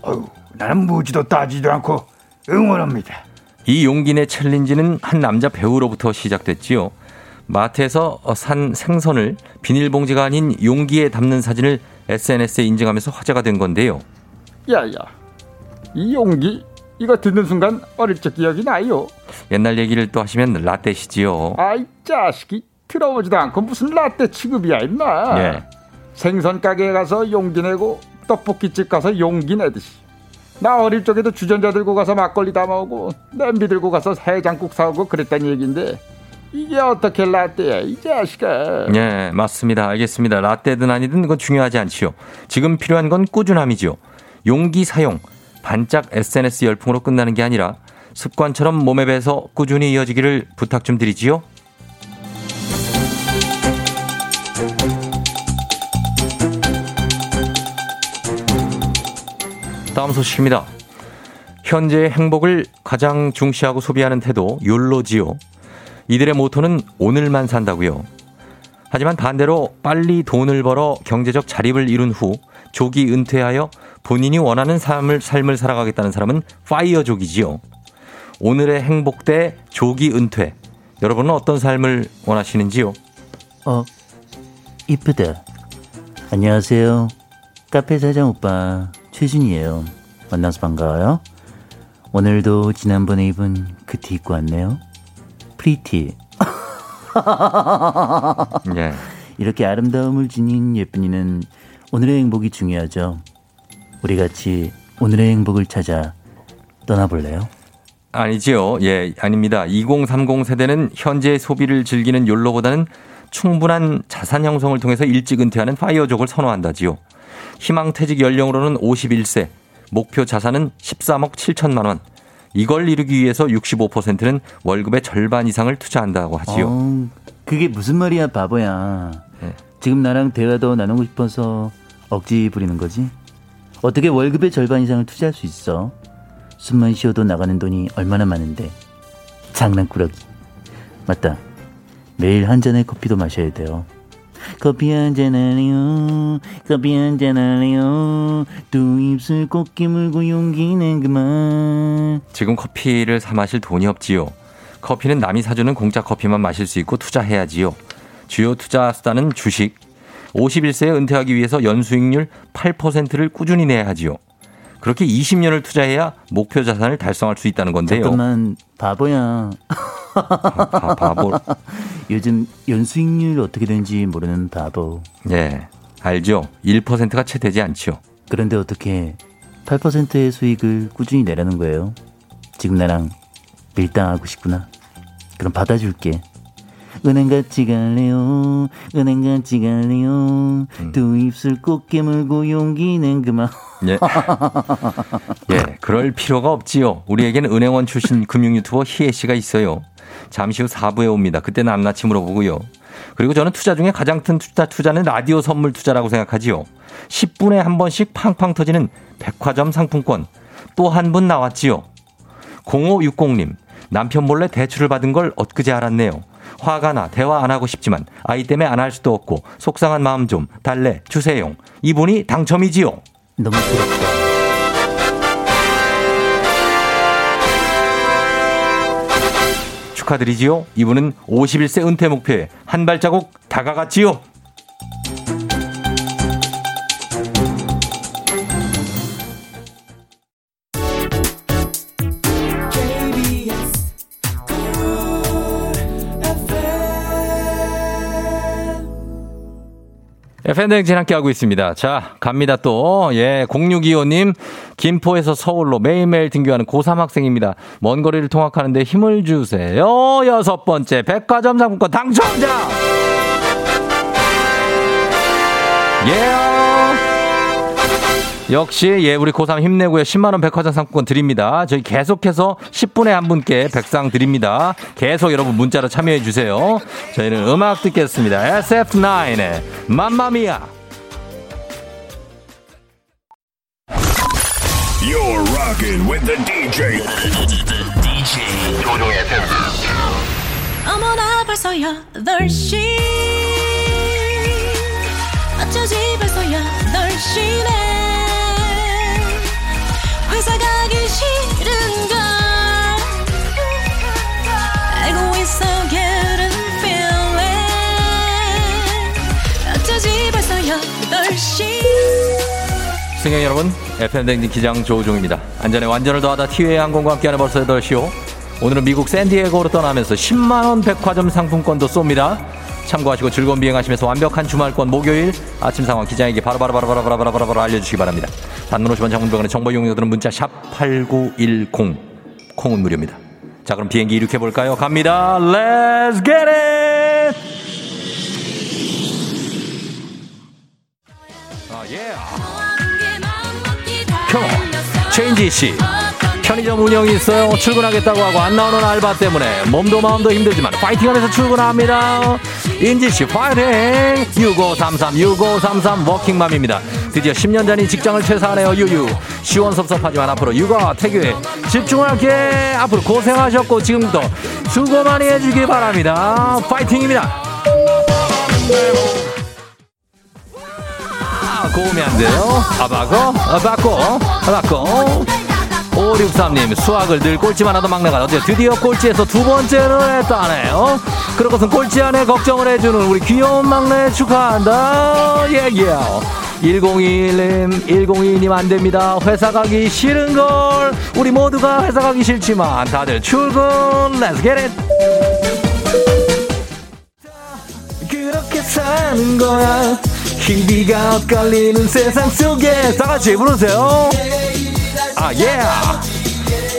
어휴, 나는 묻지도 따지도 않고 응원합니다. 이 용기 내 챌린지는 한 남자 배우로부터 시작됐지요. 마트에서 산 생선을 비닐봉지가 아닌 용기에 담는 사진을 SNS에 인증하면서 화제가 된 건데요. 야야 이 용기 이거 듣는 순간 어릴 적 기억이 나요. 옛날 얘기를 또 하시면 라떼시지요. 아이 자식이 들어보지도 않고 무슨 라떼 취급이야 임마. 예. 생선 가게에 가서 용기 내고 떡볶이집 가서 용기 내듯이. 나 어릴 적에도 주전자 들고 가서 막걸리 담아오고 냄비 들고 가서 해장국 사오고 그랬단 얘긴데 이게 어떻게 라떼야 이 자식아. 예, 맞습니다. 알겠습니다. 라떼든 아니든 그건 중요하지 않지요. 지금 필요한 건 꾸준함이지요. 용기 사용, 반짝 SNS 열풍으로 끝나는 게 아니라 습관처럼 몸에 배서 꾸준히 이어지기를 부탁 좀 드리지요. 다음 소식입니다. 현재의 행복을 가장 중시하고 소비하는 태도, 욜로지요. 이들의 모토는 오늘만 산다고요. 하지만 반대로 빨리 돈을 벌어 경제적 자립을 이룬 후 조기 은퇴하여 본인이 원하는 삶을, 삶을 살아가겠다는 사람은 파이어족이지요. 오늘의 행복 대 조기 은퇴. 여러분은 어떤 삶을 원하시는지요? 어, 이쁘다. 안녕하세요. 카페 사장 오빠 최준이에요. 만나서 반가워요. 오늘도 지난번에 입은 그 티 입고 왔네요. pretty. (laughs) 예. 이렇게 아름다움을 지닌 예쁜이는 오늘의 행복이 중요하죠. 우리 같이 오늘의 행복을 찾아 떠나볼래요? 아니지요. 예, 아닙니다. 2030 세대는 현재의 소비를 즐기는 욜로보다는 충분한 자산 형성을 통해서 일찍 은퇴하는 파이어족을 선호한다지요. 희망 퇴직 연령으로는 51세, 목표 자산은 13억 7천만 원. 이걸 이루기 위해서 65%는 월급의 절반 이상을 투자한다고 하지요. 어, 그게 무슨 말이야, 바보야. 네. 지금 나랑 대화 더 나누고 싶어서 억지 부리는 거지? 어떻게 월급의 절반 이상을 투자할 수 있어? 숨만 쉬어도 나가는 돈이 얼마나 많은데. 장난꾸러기. 맞다. 매일 한 잔의 커피도 마셔야 돼요. 커피 한잔 할래요. 커피 한잔 할래요. 두 입술 꼭 깨물고 용기는 그만. 지금 커피를 사 마실 돈이 없지요. 커피는 남이 사주는 공짜 커피만 마실 수 있고 투자해야지요. 주요 투자 수단은 주식. 51세에 은퇴하기 위해서 연수익률 8%를 꾸준히 내야 하지요. 그렇게 20년을 투자해야 목표 자산을 달성할 수 있다는 건데요. 잠깐만 바보야. 바, 바보. (laughs) 요즘 연수익률 어떻게 되는지 모르는 바보. 예, 알죠. 1%가 채 되지 않죠. 그런데 어떻게 8%의 수익을 꾸준히 내라는 거예요? 지금 나랑 밀당하고 싶구나. 그럼 받아줄게. 은행 같이 갈래요. 은행 같이 갈래요. 두 입술 꼭 깨물고 용기는 그만. 예. (laughs) 예, 그럴 필요가 없지요. 우리에게는 은행원 출신 금융 유튜버 희애 씨가 있어요. 잠시 후 4부에 옵니다. 그때는 암나치 물어보고요. 그리고 저는 투자 중에 가장 큰 투자, 투자는 라디오 선물 투자라고 생각하지요. 10분에 한 번씩 팡팡 터지는 백화점 상품권. 또 한 분 나왔지요. 0560님, 남편 몰래 대출을 받은 걸 엊그제 알았네요. 화가 나 대화 안 하고 싶지만 아이 때문에 안 할 수도 없고 속상한 마음 좀 달래 주세요. 이분이 당첨이지요. 너무 부럽다. 축하드리지요. 이분은 51세 은퇴 목표에 한 발자국 다가갔지요. 팬데믹진 함께하고 있습니다. 자, 갑니다 또. 예, 0625님, 김포에서 서울로 매일매일 등교하는 고3 학생입니다. 먼 거리를 통학하는데 힘을 주세요. 여섯 번째, 백화점 상품권 당첨자! 예! 역시 예 우리 고3 힘내고요 10만 원 백화점 상품권 드립니다 저희 계속해서 10분에 한 분께 백상 드립니다 계속 여러분 문자로 참여해 주세요 저희는 음악 듣겠습니다 SF9의 맘마미아 You're rocking with the DJ. the DJ. 조종의 팬. 어머나 벌써 8시 어쩌지 벌써 8시네 승객 여러분, FM댕진 기장 조우종입니다. 안전에 완전을 더하다 티웨이 항공과 함께하는 벌써 8시오. 오늘은 미국 샌디에고로 떠나면서 10만원 백화점 상품권도 쏩니다. 참고하시고 즐거운 비행하시면서 완벽한 주말권 목요일 아침 상황 기장에게 바로바로바로바로바로바로 알려주시기 바랍니다. 단문 50원 장문병원의 정보 이용료들은 문자 샵 8910 콩은 무료입니다. 자 그럼 비행기 이륙해볼까요? 갑니다. Let's get it! 아, 예. come on. 최인지 씨. 편의점 운영이 있어요. 출근하겠다고 하고 안 나오는 알바 때문에 몸도 마음도 힘들지만 파이팅하면서 출근합니다. 인지 씨 파이팅. 6533 6533 워킹맘입니다. 드디어 10년 전인 직장을 퇴사하네요. 유유. 시원섭섭하지만 앞으로 육아 태교에 집중할게. 앞으로 고생하셨고 지금부터 수고 많이 해주길 바랍니다. 파이팅입니다. 아, 고음이 안 돼요. 아바고, 아바고, 아바고. 563님, 수학을 늘 꼴찌만 하던 막내가 어제 드디어 꼴찌에서 두 번째를 했다네요. 그렇고선 꼴찌 안에 걱정을 해주는 우리 귀여운 막내 축하한다. 예, 예. 1021님, 102님 안 됩니다. 회사 가기 싫은 걸. 우리 모두가 회사 가기 싫지만 다들 출근. Let's get it. 그렇게 사는 거야. 희비가 엇갈리는 세상 속에 다 같이 부르세요. 아, 예.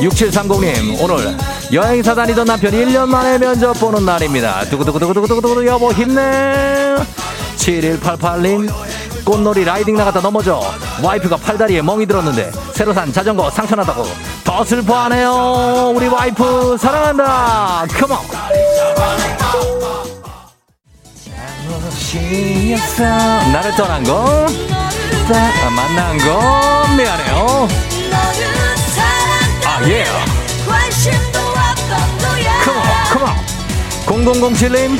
6730님, 오늘 여행사 다니던 남편이 1년 만에 면접 보는 날입니다. 두구두구두구두구두구 여보 힘내. 7188님, 꽃놀이 라이딩 나갔다 넘어져. 와이프가 팔다리에 멍이 들었는데 새로 산 자전거 상처나다고 더 슬퍼하네요. 우리 와이프 사랑한다. 컴온. 나를 떠난 거, 아, 만난 거 미안해요. 아 예. 컴온 컴온 0007님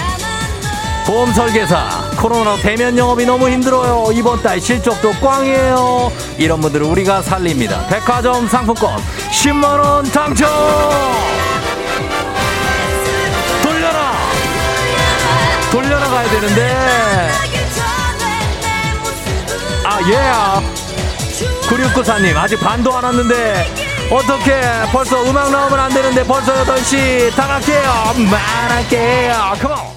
보험 설계사. 코로나 대면 영업이 너무 힘들어요. 이번 달 실적도 꽝이에요. 이런 분들을 우리가 살립니다. 백화점 상품권 10만원 당첨! 돌려라! 돌려라 가야 되는데. 아 예 9694님 아직 반도 안 왔는데 어떻게 벌써 음악 나오면 안 되는데 벌써 8시? 다 갈게요. 말할게요. 컴온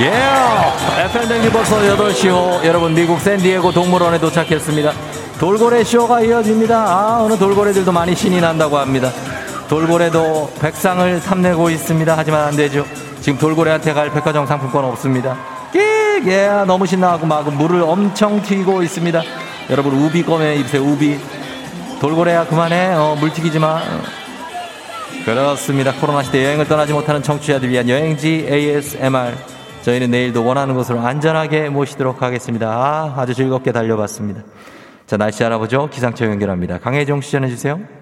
예 FM댕지 벌써 8시 호 여러분 미국 샌디에고 동물원에 도착했습니다. 돌고래 쇼가 이어집니다. 아 오늘 돌고래들도 많이 신이 난다고 합니다 돌고래도 백상을 탐내고 있습니다 하지만 안 되죠 지금 돌고래한테 갈 백화점 상품권 없습니다 예, 예, 너무 신나고 막 물을 엄청 튀고 있습니다. 여러분 우비 꺼내 입으세요. 우비. 돌고래야 그만해. 어, 물 튀기지 마. 그렇습니다. 코로나 시대 여행을 떠나지 못하는 청취자들 위한 여행지 ASMR. 저희는 내일도 원하는 곳으로 안전하게 모시도록 하겠습니다. 아, 아주 즐겁게 달려봤습니다. 자, 날씨 알아보죠. 기상청 연결합니다. 강혜종 씨 전해주세요.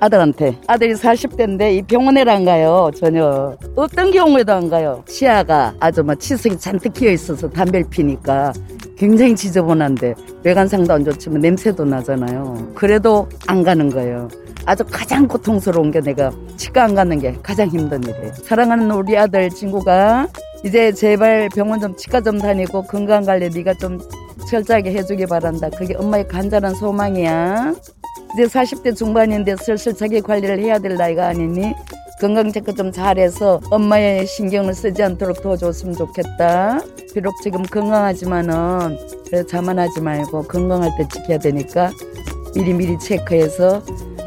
아들한테. 아들이 40대인데 이 병원에를 안 가요 전혀. 어떤 경우에도 안 가요. 치아가 아주 막 치석이 잔뜩 끼어 있어서 담배를 피니까 굉장히 지저분한데 외관상도 안 좋지만 냄새도 나잖아요. 그래도 안 가는 거예요. 아주 가장 고통스러운 게 내가 치과 안 가는 게 가장 힘든 일이에요. 사랑하는 우리 아들 친구가 이제 제발 병원 좀 치과 좀 다니고 건강 관리 네가 좀 철저하게 해주기 바란다. 그게 엄마의 간절한 소망이야 이제 40대 중반인데 슬슬 자기 관리를 해야 될 나이가 아니니 건강 체크 좀 잘해서 엄마의 신경을 쓰지 않도록 도와줬으면 좋겠다. 비록 지금 건강하지만은 그래 자만하지 말고 건강할 때 지켜야 되니까 미리미리 체크해서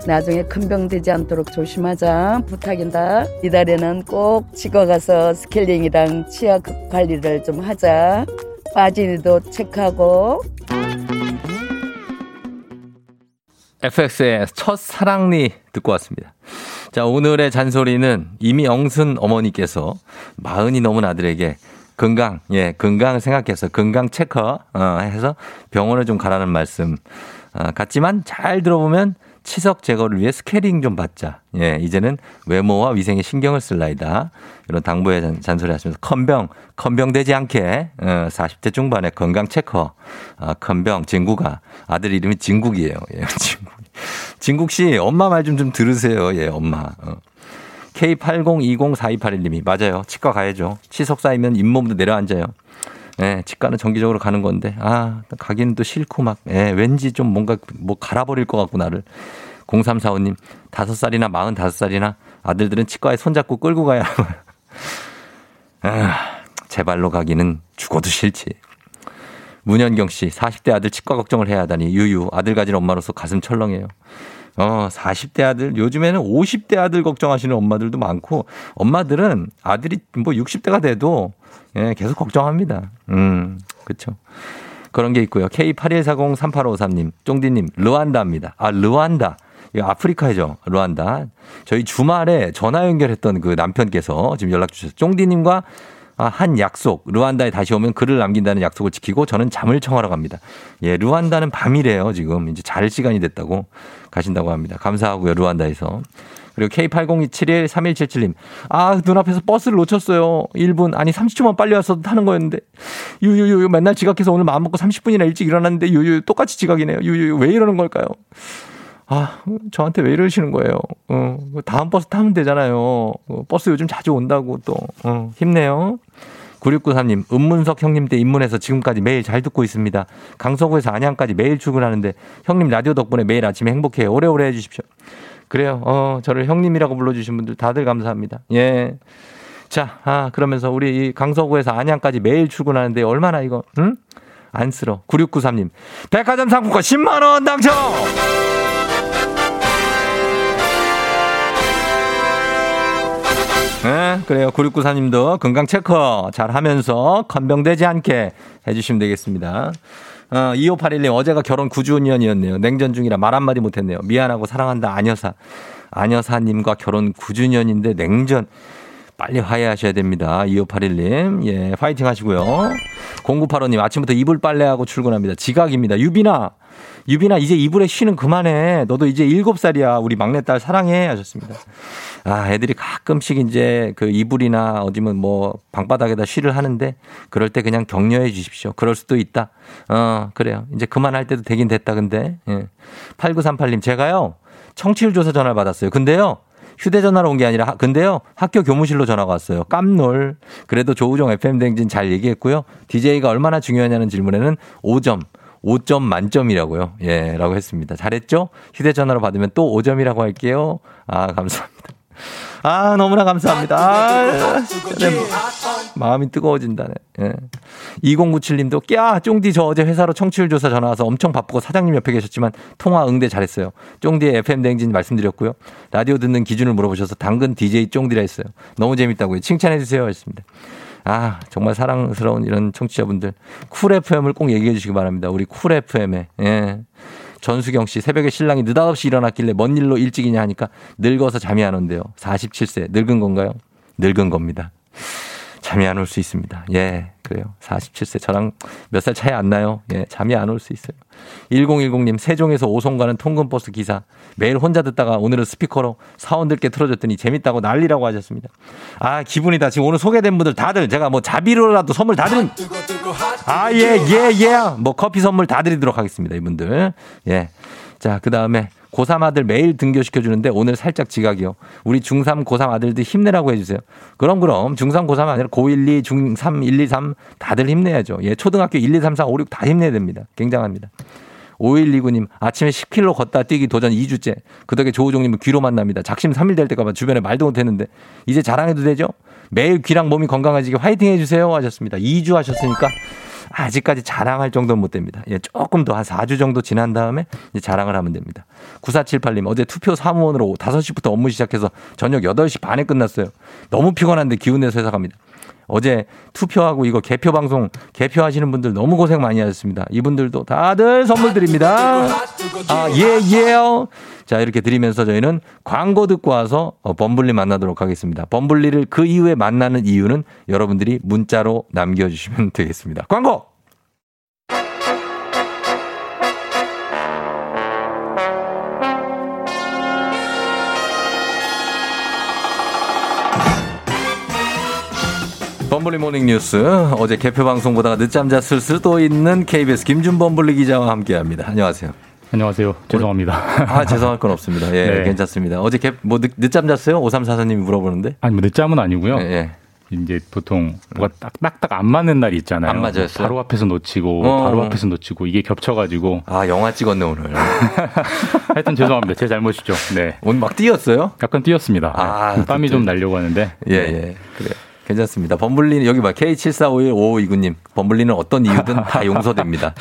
나중에 큰 병 되지 않도록 조심하자 부탁인다. 이달에는 꼭 치과 가서 스케일링이랑 치아 관리를 좀 하자. 빠진 이도 체크하고 FX의 첫 사랑니 듣고 왔습니다. 자, 오늘의 잔소리는 이미 영순 어머니께서 마흔이 넘은 아들에게 건강, 예, 건강 생각해서 건강 체크, 어, 해서 병원을 좀 가라는 말씀. 어, 같지만 잘 들어보면 치석 제거를 위해 스케링 좀 받자. 예, 이제는 외모와 위생에 신경을 쓸 나이다. 이런 당부의 잔, 잔소리 하시면서 큰병, 큰병되지 않게, 어, 40대 중반에 건강 체크, 아, 큰병, 진구가, 아들 이름이 진국이에요. 예, (laughs) 진국. 진국 씨, 엄마 말좀좀 들으세요. 예, 엄마. 어. K80204281님이 맞아요. 치과 가야죠. 치석 쌓이면 잇몸도 내려앉아요. 예, 치과는 정기적으로 가는 건데, 아, 가기는 또 싫고 막, 예, 왠지 좀 뭔가 뭐 갈아버릴 것 같고, 나를. 0345님, 다섯 살이나 마흔 다섯 살이나 아들들은 치과에 손잡고 끌고 가야. (laughs) 아, 제 발로 가기는 죽어도 싫지. 문현경 씨, 40대 아들 치과 걱정을 해야 하다니, 유유, 아들 가진 엄마로서 가슴 철렁해요. 어, 40대 아들, 요즘에는 50대 아들 걱정하시는 엄마들도 많고, 엄마들은 아들이 뭐 60대가 돼도, 예, 계속 걱정합니다. 음, 그쵸. 그런 게 있고요. K81403853님, 쫑디님, 르완다입니다. 아, 르완다. 이거 아프리카죠. 르완다. 저희 주말에 전화 연결했던 그 남편께서 지금 연락 주셨어요. 쫑디님과 아, 한 약속, 르완다에 다시 오면 글을 남긴다는 약속을 지키고 저는 잠을 청하러 갑니다. 예, 르완다는 밤이래요, 지금. 이제 잘 시간이 됐다고 가신다고 합니다. 감사하고요, 르완다에서. 그리고 K80713177님. 아, 눈앞에서 버스를 놓쳤어요. 1분, 아니 30초만 빨리 왔어도 타는 거였는데. 유유유, 맨날 지각해서 오늘 마음 먹고 30분이나 일찍 일어났는데 유유, 똑같이 지각이네요. 유유, 왜 이러는 걸까요? 아, 저한테 왜 이러시는 거예요? 어, 다음 버스 타면 되잖아요. 어, 버스 요즘 자주 온다고 또. 어, 힘내요. 9693님, 은문석 형님 때 입문해서 지금까지 매일 잘 듣고 있습니다. 강서구에서 안양까지 매일 출근하는데 형님 라디오 덕분에 매일 아침에 행복해요. 오래오래 해주십시오. 그래요. 어, 저를 형님이라고 불러주신 분들 다들 감사합니다. 예. 자, 아, 그러면서 우리 이 강서구에서 안양까지 매일 출근하는데 얼마나 이거, 응? 안쓰러. 9693님, 백화점 상품권 10만원 당첨! 네, 그래요. 9694님도 건강 체커 잘 하면서 건병되지 않게 해주시면 되겠습니다. 어, 2581님, 어제가 결혼 9주년이었네요. 냉전 중이라 말 한마디 못했네요. 미안하고 사랑한다, 아녀사. 아녀사님과 결혼 9주년인데 냉전. 빨리 화해하셔야 됩니다. 2581님. 예, 파이팅 하시고요. 0985님, 아침부터 이불 빨래하고 출근합니다. 지각입니다. 유빈아, 유빈아, 이제 이불에 쉬는 그만해. 너도 이제 7살이야. 우리 막내딸 사랑해. 하셨습니다. 아, 애들이 가끔씩 이제 그 이불이나 어디면 뭐 방바닥에다 쉬를 하는데 그럴 때 그냥 격려해 주십시오. 그럴 수도 있다. 어, 그래요. 이제 그만할 때도 되긴 됐다. 근데. 예. 8938님, 제가요. 청취율 조사 전화를 받았어요. 근데요. 휴대전화로 온 게 아니라, 하- 근데요, 학교 교무실로 전화가 왔어요. 깜놀. 그래도 조우종 FM댕진 잘 얘기했고요. DJ가 얼마나 중요하냐는 질문에는 5점. 5점 만점이라고요. 예, 라고 했습니다. 잘했죠? 휴대전화로 받으면 또 5점이라고 할게요. 아, 감사합니다. 아, 너무나 감사합니다. 아, 네, 마음이 뜨거워진다네. 예. 2097님도, 꺄! 쫑디 저 어제 회사로 청취율 조사 전화 와서 엄청 바쁘고 사장님 옆에 계셨지만 통화 응대 잘했어요. 쫑디의 FM대행진 말씀드렸고요. 라디오 듣는 기준을 물어보셔서 당근 DJ 쫑디라 했어요. 너무 재밌다고요. 칭찬해주세요. 했습니다. 아, 정말 사랑스러운 이런 청취자분들. 쿨 FM을 꼭 얘기해 주시기 바랍니다. 우리 쿨 FM에. 예. 전수경 씨, 새벽에 신랑이 느닷없이 일어났길래 뭔 일로 일찍이냐 하니까 늙어서 잠이 안 온대요. 47세. 늙은 건가요? 늙은 겁니다. 잠이 안 올 수 있습니다. 예, 그래요. 47세. 저랑 몇 살 차이 안 나요. 예, 잠이 안 올 수 있어요. 1010님, 세종에서 오송 가는 통근버스 기사. 매일 혼자 듣다가 오늘은 스피커로 사원들께 틀어줬더니 재밌다고 난리라고 하셨습니다. 아, 기분이다. 지금 오늘 소개된 분들 다들 제가 뭐 자비로라도 선물 다 드린. 아, 예, 예, 예. 뭐 커피 선물 다 드리도록 하겠습니다. 이분들. 예. 자, 그 다음에 고3 아들 매일 등교시켜주는데 오늘 살짝 지각이요. 우리 중3, 고3 아들들 힘내라고 해주세요. 그럼, 그럼. 중3, 고3 아니라 고1, 2, 중3, 1, 2, 3 다들 힘내야죠. 예, 초등학교 1, 2, 3, 4, 5, 6 다 힘내야 됩니다. 굉장합니다. 5129님, 아침에 10km 걷다 뛰기 도전 2주째. 그 덕에 조우종님은 귀로 만납니다. 작심 3일 될 때까봐 주변에 말도 못했는데, 이제 자랑해도 되죠? 매일 귀랑 몸이 건강해지게 화이팅 해주세요. 하셨습니다. 2주 하셨으니까, 아직까지 자랑할 정도는 못 됩니다. 예, 조금 더 한 4주 정도 지난 다음에 자랑을 하면 됩니다. 9478님, 어제 투표 사무원으로 5시부터 업무 시작해서 저녁 8시 반에 끝났어요. 너무 피곤한데 기운 내서 회사 갑니다. 어제 투표하고 이거 개표 방송 개표하시는 분들 너무 고생 많이 하셨습니다. 이분들도 다들 선물 드립니다. 아, 예, 예요. 자, 이렇게 드리면서 저희는 광고 듣고 와서 어, 범블리 만나도록 하겠습니다. 범블리를 그 이후에 만나는 이유는 여러분들이 문자로 남겨주시면 (laughs) 되겠습니다. 광고! 범블리 morning 뉴스 어제 개표 방송 보다가 늦잠 잤을 수도 있는 KBS 김준 범블리 기자와 함께합니다. 안녕하세요. 안녕하세요. 죄송합니다. 아 죄송할 건 없습니다. 예 네. 괜찮습니다. 어제 개, 뭐 늦, 늦잠 잤어요? 5344님이 물어보는데. 아니 뭐 늦잠은 아니고요. 예. 이제 보통 뭐가 딱 딱딱 안 맞는 날이 있잖아요. 안 맞았어요? 바로 앞에서 놓치고 어. 바로 앞에서 놓치고 이게 겹쳐가지고 아 영화 찍었네 오늘. (laughs) 하여튼 죄송합니다. 제 잘못이죠. 네. 오늘 막 뛰었어요? 약간 뛰었습니다. 아, 네. 땀이 좀 나려고 하는데. 예, 예. 그래. 괜찮습니다. 범블리는 여기 봐. K74515529님. 범블리는 어떤 이유든 다 (laughs) 용서됩니다.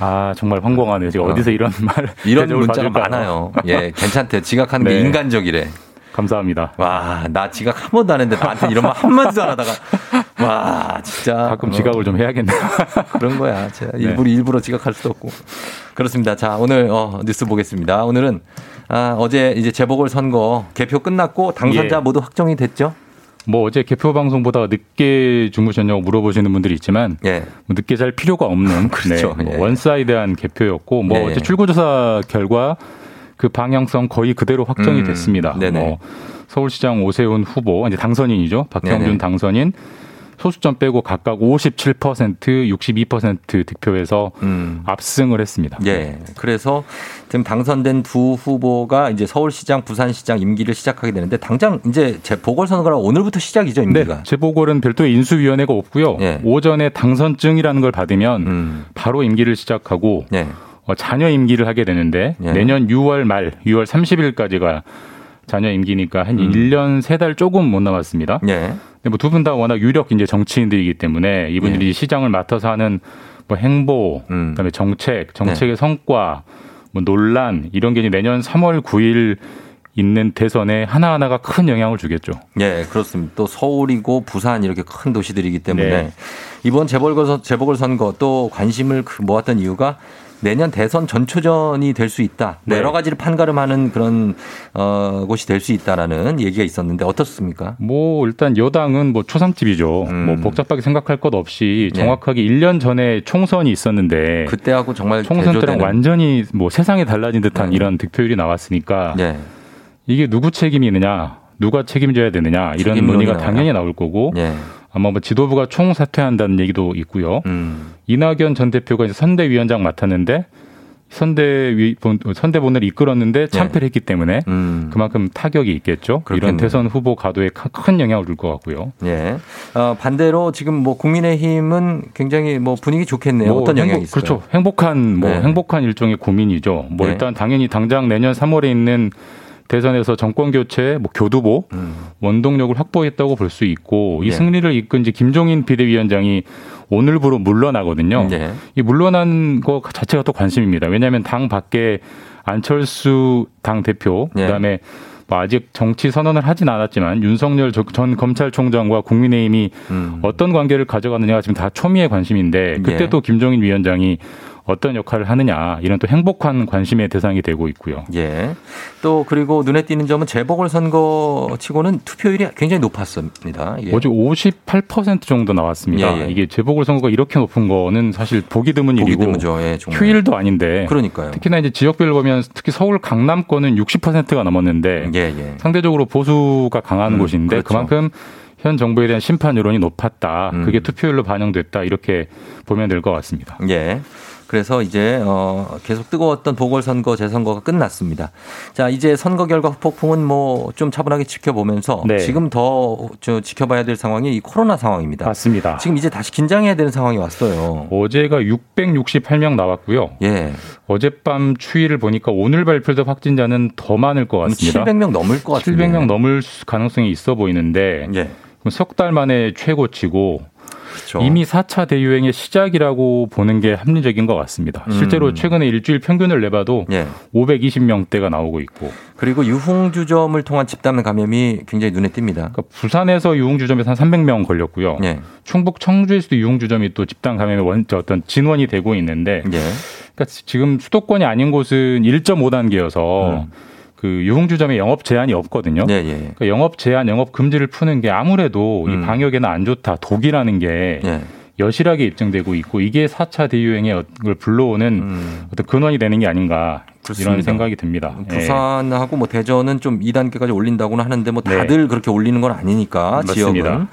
아 정말 황공하네요. 제가 어디서 이런 (laughs) 말 이런 문자가 받을까요? 많아요. 예, 괜찮대. 지각하는 게 네. 인간적이래. 감사합니다. 와, 나 지각 한 번도 안 했는데 나한테 이런 말 한마디도 안 하다가 와, 진짜 가끔 지각을 좀 해야겠네요. (laughs) 그런 거야. 제가 일부러 일부러 지각할 수도 없고. 그렇습니다. 자, 오늘 어, 뉴스 보겠습니다. 오늘은 아, 어제 이제 재보궐 선거 개표 끝났고 당선자 예. 모두 확정이 됐죠? 뭐 어제 개표 방송 보다가 늦게 주무셨냐고 물어보시는 분들이 있지만 예. 뭐 늦게 잘 필요가 없는 (laughs) 그렇죠. 네, 뭐 예. one side한 개표였고 뭐 예. 어제 출구조사 결과 그 방향성 거의 그대로 확정이 음, 됐습니다. 네네. 뭐 서울시장 오세훈 후보 이제 당선인이죠. 박형준 네네. 당선인 소수점 빼고 각각 57%, 62% 득표해서 음. 압승을 했습니다. 예. 그래서 지금 당선된 두 후보가 이제 서울시장, 부산시장 임기를 시작하게 되는데 당장 이제 재 보궐선거가 오늘부터 시작이죠, 임기가. 네, 재보궐은 별도의 인수위원회가 없고요. 예. 오전에 당선증이라는 걸 받으면 음. 바로 임기를 시작하고 예. 어, 자녀 임기를 하게 되는데 예. 내년 6월 말 6월 30일까지가 자녀 임기니까 한 음. 1년 3달 조금 못 남았습니다. 예. 근데 뭐두 분 다 워낙 유력 이제 정치인들이기 때문에 이분들이 시장을 맡아서 하는 뭐 행보, 음. 그다음에 정책, 네. 정책의 성과, 뭐 논란 이런 게 이제 내년 3월 9일 있는 대선에 하나하나가 큰 영향을 주겠죠. 예, 그렇습니다. 또 서울이고 부산 이렇게 큰 도시들이기 때문에 네. 이번 재보궐 재보궐 선거 또 관심을 그 모았던 이유가 내년 대선 전초전이 될 수 있다. 뭐 네. 여러 가지를 판가름하는 그런 어, 곳이 될 수 있다라는 얘기가 있었는데 어떻습니까? 뭐 일단 여당은 뭐 초상집이죠. 뭐 복잡하게 생각할 것 없이 네. 정확하게 1년 전에 총선이 있었는데 그때하고 정말 총선 때랑 대조되는. 완전히 뭐 세상이 달라진 듯한 이런 득표율이 나왔으니까 네. 이게 누구 책임이느냐, 누가 책임져야 되느냐 이런 논의가 나와요. 당연히 나올 거고 예. 아마 뭐 지도부가 총사퇴한다는 얘기도 있고요. 음. 이낙연 전 대표가 이제 선대위원장 맡았는데 선대위 본- 선대본을 이끌었는데 참패를 했기 때문에 그만큼 타격이 있겠죠. 이런 네. 음. 그렇겠네요. 대선 후보 가도에 큰- 큰 영향을 줄 것 같고요. 예. 어, 반대로 지금 뭐 국민의힘은 굉장히 뭐 분위기 좋겠네요. 뭐 어떤 영향이 행복- 있어요? 그렇죠. 행복한 뭐 네. 행복한 일종의 고민이죠. 뭐 네. 일단 당연히 당장 내년 3월에 있는 대선에서 정권 교체, 뭐 교두보, 원동력을 확보했다고 볼 수 있고 이 음. 네. 승리를 이끈 이제 김종인 비대위원장이 오늘부로 물러나거든요. 네. 이 물러난 거 자체가 또 관심입니다. 왜냐하면 당 밖에 안철수 당 대표, 네. 그다음에 뭐 아직 정치 선언을 하진 않았지만 윤석열 저- 전 검찰총장과 국민의힘이 음. 어떤 관계를 가져가느냐가 지금 다 초미의 관심인데 그때 예. 또 김종인 위원장이 어떤 역할을 하느냐 이런 또 행복한 관심의 대상이 되고 있고요. 예. 또 그리고 눈에 띄는 점은 재보궐 선거 치고는 투표율이 굉장히 높았습니다. 예. 어제 58% 정도 나왔습니다. 예, 예. 이게 재보궐 선거가 이렇게 높은 거는 사실 보기 드문 보기 일이고 드문죠. 예, 정말. 휴일도 아닌데 그러니까요. 특히나 이제 지역별로 보면 특히 서울 강남권은 60%가 넘었는데 예, 예. 상대적으로 보수가 강한 음, 곳인데 그렇죠. 그만큼 현 정부에 대한 심판 여론이 높았다. 음. 그게 투표율로 반영됐다. 이렇게 보면 될 것 같습니다. 예. 그래서 이제 어 계속 뜨거웠던 보궐선거 재선거가 끝났습니다. 자 이제 선거 결과 후폭풍은 뭐 좀 차분하게 지켜보면서 네. 지금 더 저 지켜봐야 될 상황이 이 코로나 상황입니다. 맞습니다. 지금 이제 다시 긴장해야 되는 상황이 왔어요. 어제가 668명 나왔고요. 예. 어젯밤 추이를 보니까 오늘 발표된 확진자는 더 많을 것 같습니다. 700명 넘을 것 같은데. 700명 넘을 수- 가능성이 있어 보이는데 예. 석달 만에 최고치고 이미 4차 대유행의 시작이라고 보는 게 합리적인 것 같습니다. 실제로 음. 최근에 일주일 평균을 내봐도 예. 520명대가 나오고 있고 그리고 유흥주점을 통한 집단 감염이 굉장히 눈에 띕니다. 그러니까 부산에서 유흥주점에서 한 300명 걸렸고요. 예. 충북 청주에서도 유흥주점이 또 집단 감염의 원, 저 어떤 진원이 되고 있는데 예. 그러니까 지금 수도권이 아닌 곳은 1.5단계여서 그 유흥주점에 영업 제한이 없거든요. 음. 예, 예. 그러니까 영업 제한, 영업 금지를 푸는 게 아무래도 음. 이 방역에는 안 좋다, 독이라는 게 예. 여실하게 입증되고 있고 이게 4차 대유행의 걸 불러오는 어떤 근원이 되는 게 아닌가 음. 그렇습니다. 이런 생각이 듭니다. 예. 부산하고 뭐 대전은 좀 2단계까지 올린다고는 하는데 뭐 다들 그렇게 올리는 건 아니니까 네. 맞습니다. 지역은.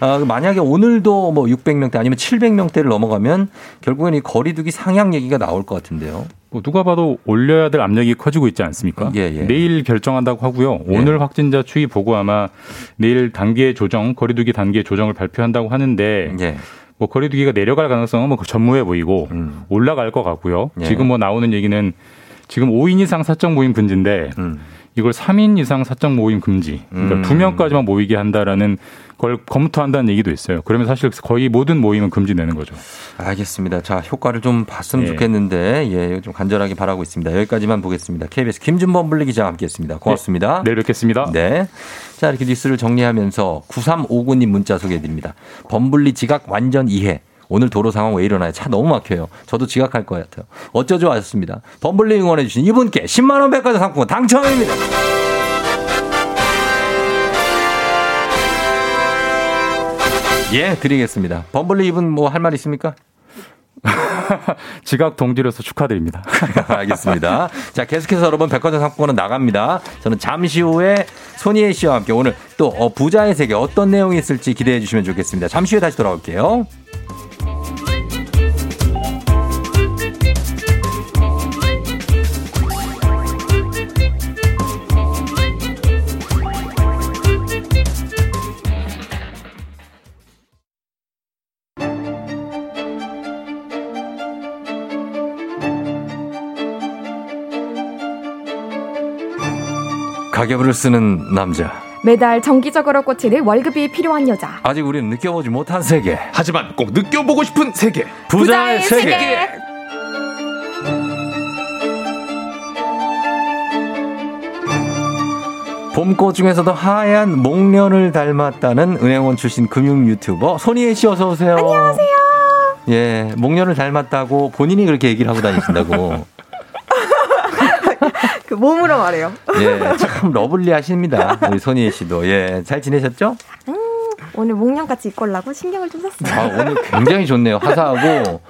아, 만약에 오늘도 뭐 600명대 아니면 700명대를 넘어가면 결국엔 이 거리두기 상향 얘기가 나올 것 같은데요. 뭐 누가 봐도 올려야 될 압력이 커지고 있지 않습니까? 예, 예. 내일 결정한다고 하고요. 오늘 확진자 추이 보고 아마 내일 단계 조정, 거리두기 단계 조정을 발표한다고 하는데 예. 뭐 거리두기가 내려갈 가능성은 뭐 전무해 보이고 음. 올라갈 것 같고요. 예. 지금 뭐 나오는 얘기는 지금 5인 이상 사적 모임 금지인데 이걸 3인 이상 사적 모임 금지. 그러니까 음. 두 명까지만 모이게 한다라는 걸 검토한다는 얘기도 있어요. 그러면 사실 거의 모든 모임은 금지되는 거죠. 알겠습니다. 자, 효과를 좀 봤으면 예. 좋겠는데, 예, 좀 간절하게 바라고 있습니다. 여기까지만 보겠습니다. KBS 김준범 블리 기자와 함께 했습니다. 고맙습니다. 내일 뵙겠습니다. 네. 자, 이렇게 뉴스를 정리하면서 9359님 문자 소개해 드립니다. 범블리 지각 완전 이해. 오늘 도로 상황 왜 이러나요? 차 너무 막혀요. 저도 지각할 것 같아요. 어쩌죠? 하셨습니다. 범블리 응원해 주신 이분께 10만원 백화점 상품권 당첨입니다. 예, 드리겠습니다. 범블리 이분 뭐 할 말 있습니까? (laughs) 지각 동지로서 축하드립니다. (laughs) 알겠습니다. 자, 계속해서 여러분 백화점 상품권은 나갑니다. 저는 잠시 후에 손희애 씨와 함께 오늘 또 어, 부자의 세계 어떤 내용이 있을지 기대해 주시면 좋겠습니다. 잠시 후에 다시 돌아올게요. 가계부를 쓰는 남자. 매달 정기적으로 꽂히는 월급이 필요한 여자. 아직 우리는 느껴보지 못한 세계. 하지만 꼭 느껴보고 싶은 세계. 부자의 세계. 봄꽃 중에서도 하얀 목련을 닮았다는 은행원 출신 금융 유튜버 손희애 씨 어서 오세요. 안녕하세요. 예, 목련을 닮았다고 본인이 그렇게 얘기를 하고 다니신다고. 그 몸으로 말해요. 예, 참 러블리하십니다. 우리 손희애 씨도. 예, 잘 지내셨죠? 오늘 목련같이 입고 오려고 신경을 좀 썼어요. 아, 오늘 굉장히 좋네요. 화사하고?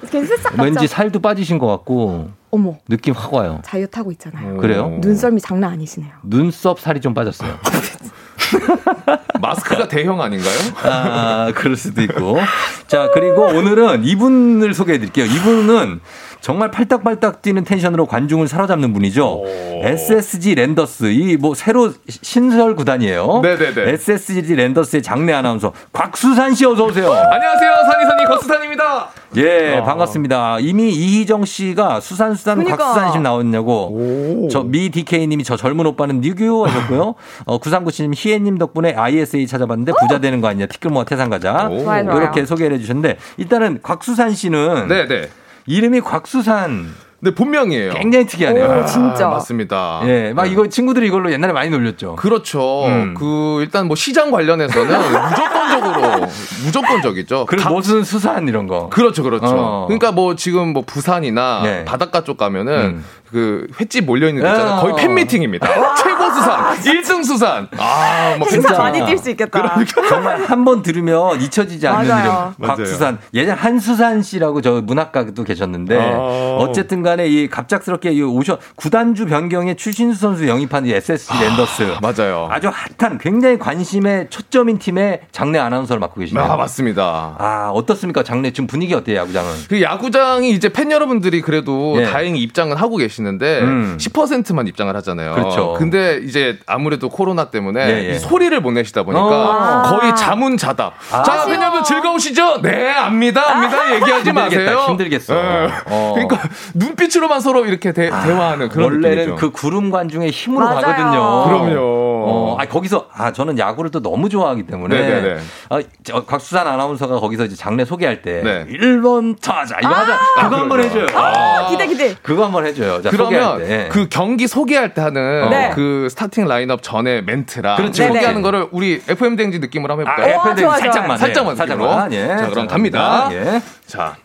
왠지 살도 빠지신 것 같고 어머. 느낌 확 와요. 자유 타고 있잖아요. 그래요? 눈썰미 장난 아니시네요. 눈썹 살이 좀 빠졌어요. (laughs) 마스크가 대형 아닌가요? 아, 그럴 수도 있고. 자, 그리고 오늘은 이분을 소개해 드릴게요. 이분은 정말 팔딱팔딱 뛰는 텐션으로 관중을 사로잡는 분이죠. SSG 랜더스. 이 뭐 새로 신설 구단이에요. 네네네. SSG 랜더스의 장내 아나운서 곽수산 씨 어서 오세요. 안녕하세요. 산이산이 거스탄입니다. 예, 반갑습니다. 이미 이희정 씨가 수산수산 그러니까. 곽수산심 나왔냐고. 저 미 DK님이 저 젊은 오빠는 뉴규 하셨고요. 어, 9397님 희애님 덕분에 ISA 찾아봤는데 부자 되는 거 아니냐. 티끌모아 태산가자. 이렇게 소개를 해주셨는데 일단은 곽수산 씨는 네네. 이름이 곽수산. 네, 본명이에요. 굉장히 특이하네요. 아, 맞습니다. 예, 막 이거 친구들이 이걸로 옛날에 많이 놀렸죠. 그렇죠. 음. 그 일단 뭐 시장 관련해서는 (laughs) 무조건적으로 무조건적이죠. 그리고 무슨 수산 이런 거. 그렇죠, 그렇죠. 어. 그러니까 뭐 지금 뭐 부산이나 네. 바닷가 쪽 가면은 음. 그 횟집 몰려 있는 데 있잖아요. 어. 거의 팬미팅입니다. 최고 수산, 1등 수산. 아, 뭐 진짜 많이 뛸 수 있겠다. 정말 한 번 들으면 잊혀지지 않는 맞아요. 이름 곽수산 예전 한수산 씨라고 저 문학가도 계셨는데 아. 어쨌든 간에 이 갑작스럽게 이 오셔 구단주 변경에 추신수 선수 영입한 이 SSG 랜더스 맞아요. 아주 핫한 굉장히 관심의 초점인 팀의 장내 아나운서를 맡고 계시네요. 아, 맞습니다. 아 어떻습니까 장내 지금 분위기 어때요 야구장은? 그 야구장이 이제 팬 여러분들이 그래도 예. 다행히 입장은 하고 계시 는데 음. 10%만 입장을 하잖아요. 그렇죠. 근데 이제 아무래도 코로나 때문에 예, 예. 이 소리를 못 내시다 보니까 어. 거의 자문자답. 아. 자, 팬 여러분 즐거우시죠? 네, 압니다, 압니다. 얘기하지 힘들겠다, 마세요. 힘들겠어. 예. 어. 그러니까 눈빛으로만 서로 이렇게 대, 화하는 그런 원래는 느낌이죠. 그 구름 관중의 힘으로 맞아요. 가거든요. 그럼요. 어, 아 거기서 아 저는 야구를 또 너무 좋아하기 때문에 네네네. 아, 저 곽수산 아나운서가 거기서 이제 장례 소개할 때 네. 1번 타자 이거 하자 그거 한번 해줘요. 아, 기대 기대. 그거 한번 해줘요. 자, 소개할 그러면 때. 그 경기 소개할 때 하는 네. 그 스타팅 라인업 전에 멘트랑 그렇죠. 소개하는 네네. 거를 우리 FM 댕지 느낌으로 한번 아, 해볼까요? FM 댕지 살짝만, 살짝만 네, 느낌으로. 살짝만, 예. 자, 그럼. 갑니다. 예. 자,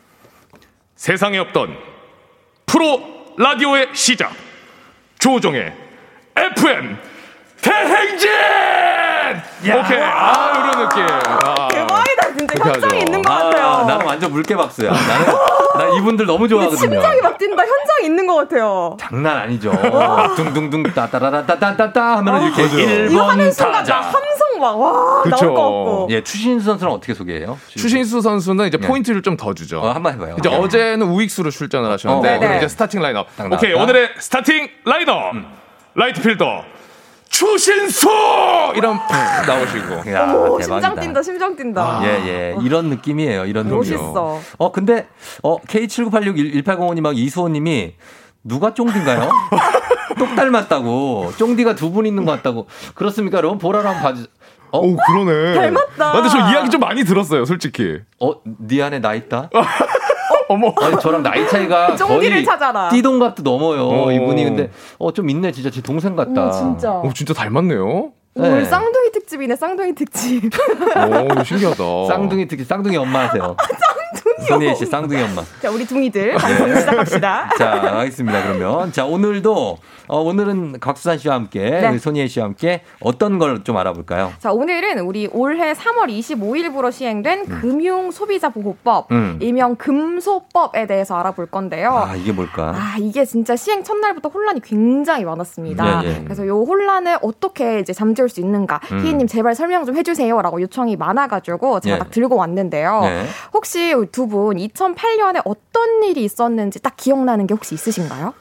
세상에 없던 프로 라디오의 시작. 조우종의 FM 대행진. 오케이. 아 이런 느낌. 아. 대박이다 진짜 현장에. 있는 것 아, 같아요. 나는 완전 물개 박수야. 나는 나 이분들 너무 좋아하거든요. 심장이 막 뛴다. 현장에 있는 것 같아요. 장난 아니죠. 둥둥둥 따따라따따따따 하면은 이렇게 맞아요. 이거 하는 1번 순간 나 타자. 함성 막 와 그쵸. 나올 것 같고. 예, 추신수 선수는 어떻게 소개해요? 추신수 선수는 이제 네. 포인트를 좀 더 주죠. 어, 한번 해봐요. 이제 네. 어제는 우익수로 출전을 하셨는데 어, 오늘 네네. 이제 starting 라인업. 딱 오케이 나왔다. 오늘의 starting right right fielder 추신수. 이런 팍 나오시고. 야, 오 대박이다. 심장 뛴다 심장 뛴다. 예, 예. 이런 느낌이에요. 이런 느낌. 멋있어. 어, 근데, 어, K79861805님하고 이수호님이 누가 쫑디인가요? (laughs) 똑 닮았다고. 쫑디가 두 분 있는 것 같다고. 그렇습니까, 여러분? 보라로 한번 봐주세요. 어, 오 그러네. 닮았다. 아, 근데 저 이야기 좀 많이 들었어요, 솔직히. 어, 네 안에 나 있다? (laughs) 어머. (laughs) 아니, 저랑 나이 차이가 쫑디를 거의 찾아라. 띠동갑도 넘어요. 어. 이분이. 근데, 어, 좀 있네. 진짜 제 동생 같다. 오 진짜. 오 진짜 닮았네요. 오늘 네. 쌍둥이 특집이네 쌍둥이 특집. 오 신기하다. (laughs) 쌍둥이 특히 쌍둥이 엄마 하세요. 쌍둥이요. 손희애 씨 쌍둥이 엄마. 자 우리 둥이들 방송 시작합시다. (laughs) 자, 알겠습니다. 그러면. 자, 오늘도, 어, 오늘은 곽수산 씨와 함께, 네. 우리 손희애 씨와 함께 어떤 걸 좀 알아볼까요? 자, 오늘은 우리 올해 3월 25일부로 시행된 금융 소비자 보호법, 음. 일명 금소법에 대해서 알아볼 건데요. 아, 이게 뭘까? 아, 이게 진짜 시행 첫날부터 혼란이 굉장히 많았습니다. 예, 예. 그래서 요 혼란을 어떻게 이제 잠재 울수 있는가. 음. 희희님 제발 설명 좀 해주세요. 라고 요청이 많아가지고 제가 예. 딱 들고 왔는데요. 네. 혹시 두 분 2008년에 어떤 일이 있었는지 딱 기억나는 게 혹시 있으신가요?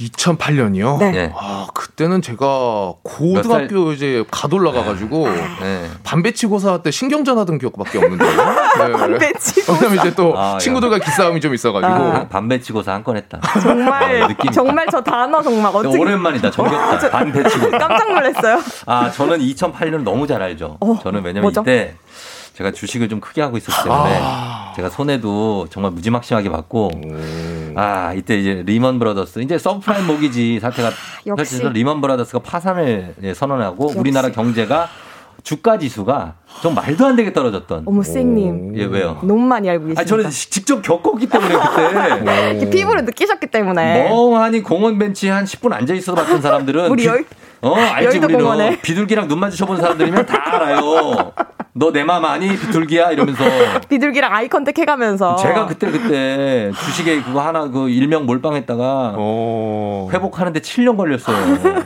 2008년이요? 네. 예. 아, 그때는 제가 고등학교 이제 가돌라가가지고 네. 반배치고사 때 신경전 하던 기억밖에 없는데요. (laughs) 네. 반배치고사. 왜냐면 이제 또 아, 야. 친구들과 기싸움이 좀 있어가지고. 아, 반배치고사 한 건 했다. 정말, 어, 느낌. 정말 저 단어 정말 어떻게. 오랜만이다. 정겹다. 반배치고사. 깜짝 놀랐어요. 아, 저는 2008년 너무 잘 알죠. 어, 저는 왜냐면 뭐죠? 이때 제가 주식을 좀 크게 하고 있었기 때문에 제가 손해도 정말 무지막지하게 받고 아 이때 이제 리먼 브라더스 이제 subprime mortgage 사태가 역시. 펼쳐져서 리먼 브라더스가 파산을 예, 선언하고 우리나라 경제가 주가 지수가 좀 말도 안 되게 떨어졌던. 어머, 쌩님. 예 왜요? 너무 많이 알고 계십니다. 아 저는 시- 직접 겪었기 때문에 그때 (laughs) 피부로 느끼셨기 때문에. 멍하니 공원 벤치에 한 10분 앉아 있어 봤던 사람들은 우리 비- 여- 어 알지 우리는 공원에. 비둘기랑 눈 마주쳐 본 사람들이면 다 알아요. 너 내 맘 아니 비둘기야 이러면서 (laughs) 비둘기랑 eye contact 해가면서. 제가 그때 그때 주식에 그거 하나 그 일명 몰빵했다가 어. 회복하는데 7년 걸렸어요.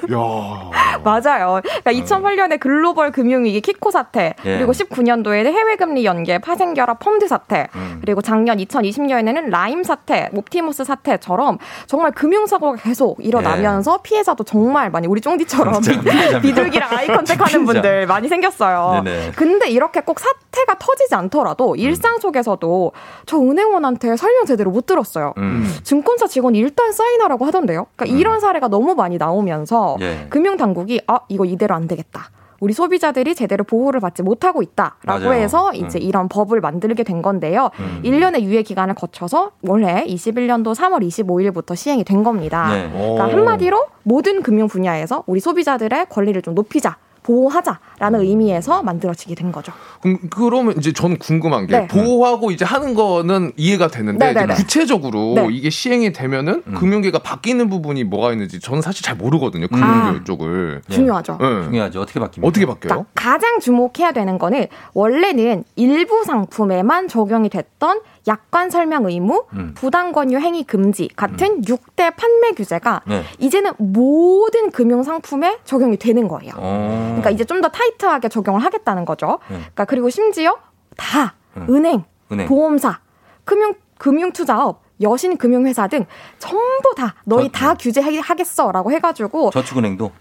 (laughs) 맞아요. 그러니까 2008년에 글로벌 금융위기 키코 사태, 예. 그리고 19년도에는 해외 금리 연계, 파생 결합 펀드 사태, 음. 그리고 작년 2020년에는 라임 사태, 옵티머스 사태처럼 정말 금융 사고가 계속 일어나면서 피해자도 정말 많이 우리 쫑디처럼 (laughs) 예. 비둘기랑 eye contact하는. 분들 많이 생겼어요. 네네. 근데 이렇게 꼭 사태가 터지지 않더라도 음. 일상 속에서도 저 은행원한테 설명 제대로 못 들었어요. 음. 증권사 직원이 일단 사인하라고 하던데요. 그러니까 이런 사례가 너무 많이 나오면서 예. 금융 당국이 아 이거 이대로 안 되겠다. 우리 소비자들이 제대로 보호를 받지 못하고 있다라고 맞아요. 해서 이제 음. 이런 법을 만들게 된 건데요. 음. 1년의 유예 기간을 거쳐서 원래 21년도 3월 25일부터 시행이 된 겁니다. 네. 그러니까 오. 한마디로 모든 금융 분야에서 우리 소비자들의 권리를 좀 높이자. 보호하자라는 의미에서 만들어지게 된 거죠. 그럼 그러면 이제 전 궁금한 게 네. 보호하고 이제 하는 거는 이해가 되는데 네, 네, 네. 구체적으로 네. 이게 시행이 되면은 음. 금융계가 바뀌는 부분이 뭐가 있는지 저는 사실 잘 모르거든요. 금융계 아. 쪽을. 중요하죠. 네. 중요하죠. 어떻게 바뀝니까? 어떻게 바뀌어요? 그러니까 가장 주목해야 되는 거는 원래는 일부 상품에만 적용이 됐던 약관 설명 의무, 음. 부당 권유 행위 금지 같은 육 6대 판매 규제가 네. 이제는 모든 금융 상품에 적용이 되는 거예요. 어. 그러니까 이제 좀 더 타이트하게 적용을 하겠다는 거죠. 네. 그러니까 그리고 심지어 다 음. 은행, 은행. 보험사, 금융 금융 투자업, 여신 금융회사 등 전부 다 너희 저- 다 규제하겠어라고 해가지고 저축은행도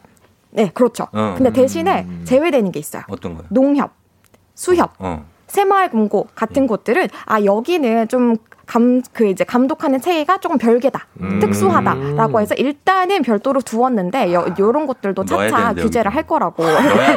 네 그렇죠. 어. 근데 대신에 제외되는 게 있어요. 어떤 거요? 농협, 수협, 어. 새마을금고 같은 곳들은 아 여기는 좀 감 그 이제 감독하는 체계가 조금 별개다, 음. 특수하다라고 해서 일단은 별도로 두었는데 요, 요런 것들도 차차 규제를 할 거라고.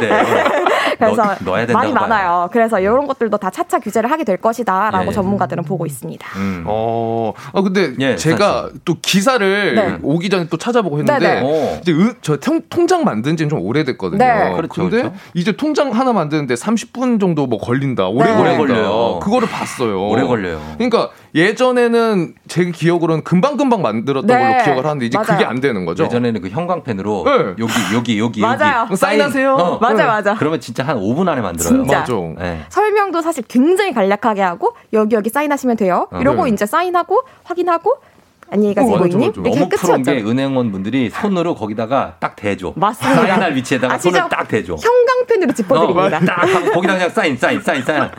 돼. (laughs) 그래서 넣- 말이 봐요. 많아요. 그래서 이런 것들도 다 차차 규제를 하게 될 것이다라고 예, 예. 전문가들은 보고 있습니다. 음. 어, 아 근데 예, 제가 또 기사를 네. 오기 전에 또 찾아보고 했는데 네네. 오. 이제 은- 저 통, 통장 만든 지는 좀 오래됐거든요. 네. 그렇죠, 근데 그렇죠. 이제 통장 하나 만드는데 30분 정도 뭐 걸린다. 오래 네. 걸려요. 그거를 봤어요. 오래 걸려요. 그러니까 예전에는 제 기억으로는 금방금방 만들었던 네. 걸로 기억을 하는데 이제 맞아요. 그게 안 되는 거죠. 예전에는 그 형광펜으로 네. 여기 여기 여기 맞아요. 여기 사인하세요. 어. 맞아, 맞아. 그러면 진짜 한 5분 안에 만들어요. 진짜. 맞아. 네. 설명도 사실 굉장히 간략하게 하고 여기 여기 사인하시면 돼요. 어, 이러고 네. 이제 사인하고 확인하고 안녕히 가세요, 고객님. 너무 프로인 게. 은행원 분들이 손으로 거기다가 딱 대줘. 맞습니다. 사인할 위치에다가 아, 손을 딱 대줘. 형광펜으로 짚어드립니다. 어, 딱 하고 거기다 그냥 사인 사인 사인 사인.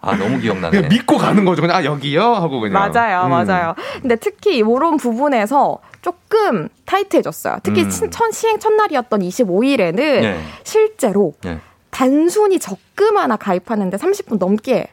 아 너무 기억나네. 그냥 믿고 가는 거죠. 그냥 아 여기요 하고 그냥. 맞아요, 음. 맞아요. 근데 특히 이런 부분에서 조금 타이트해졌어요. 특히 음. 친- 첫 시행 첫날이었던 25일에는 네. 실제로 네. 단순히 적금 하나 가입하는데 30분 넘게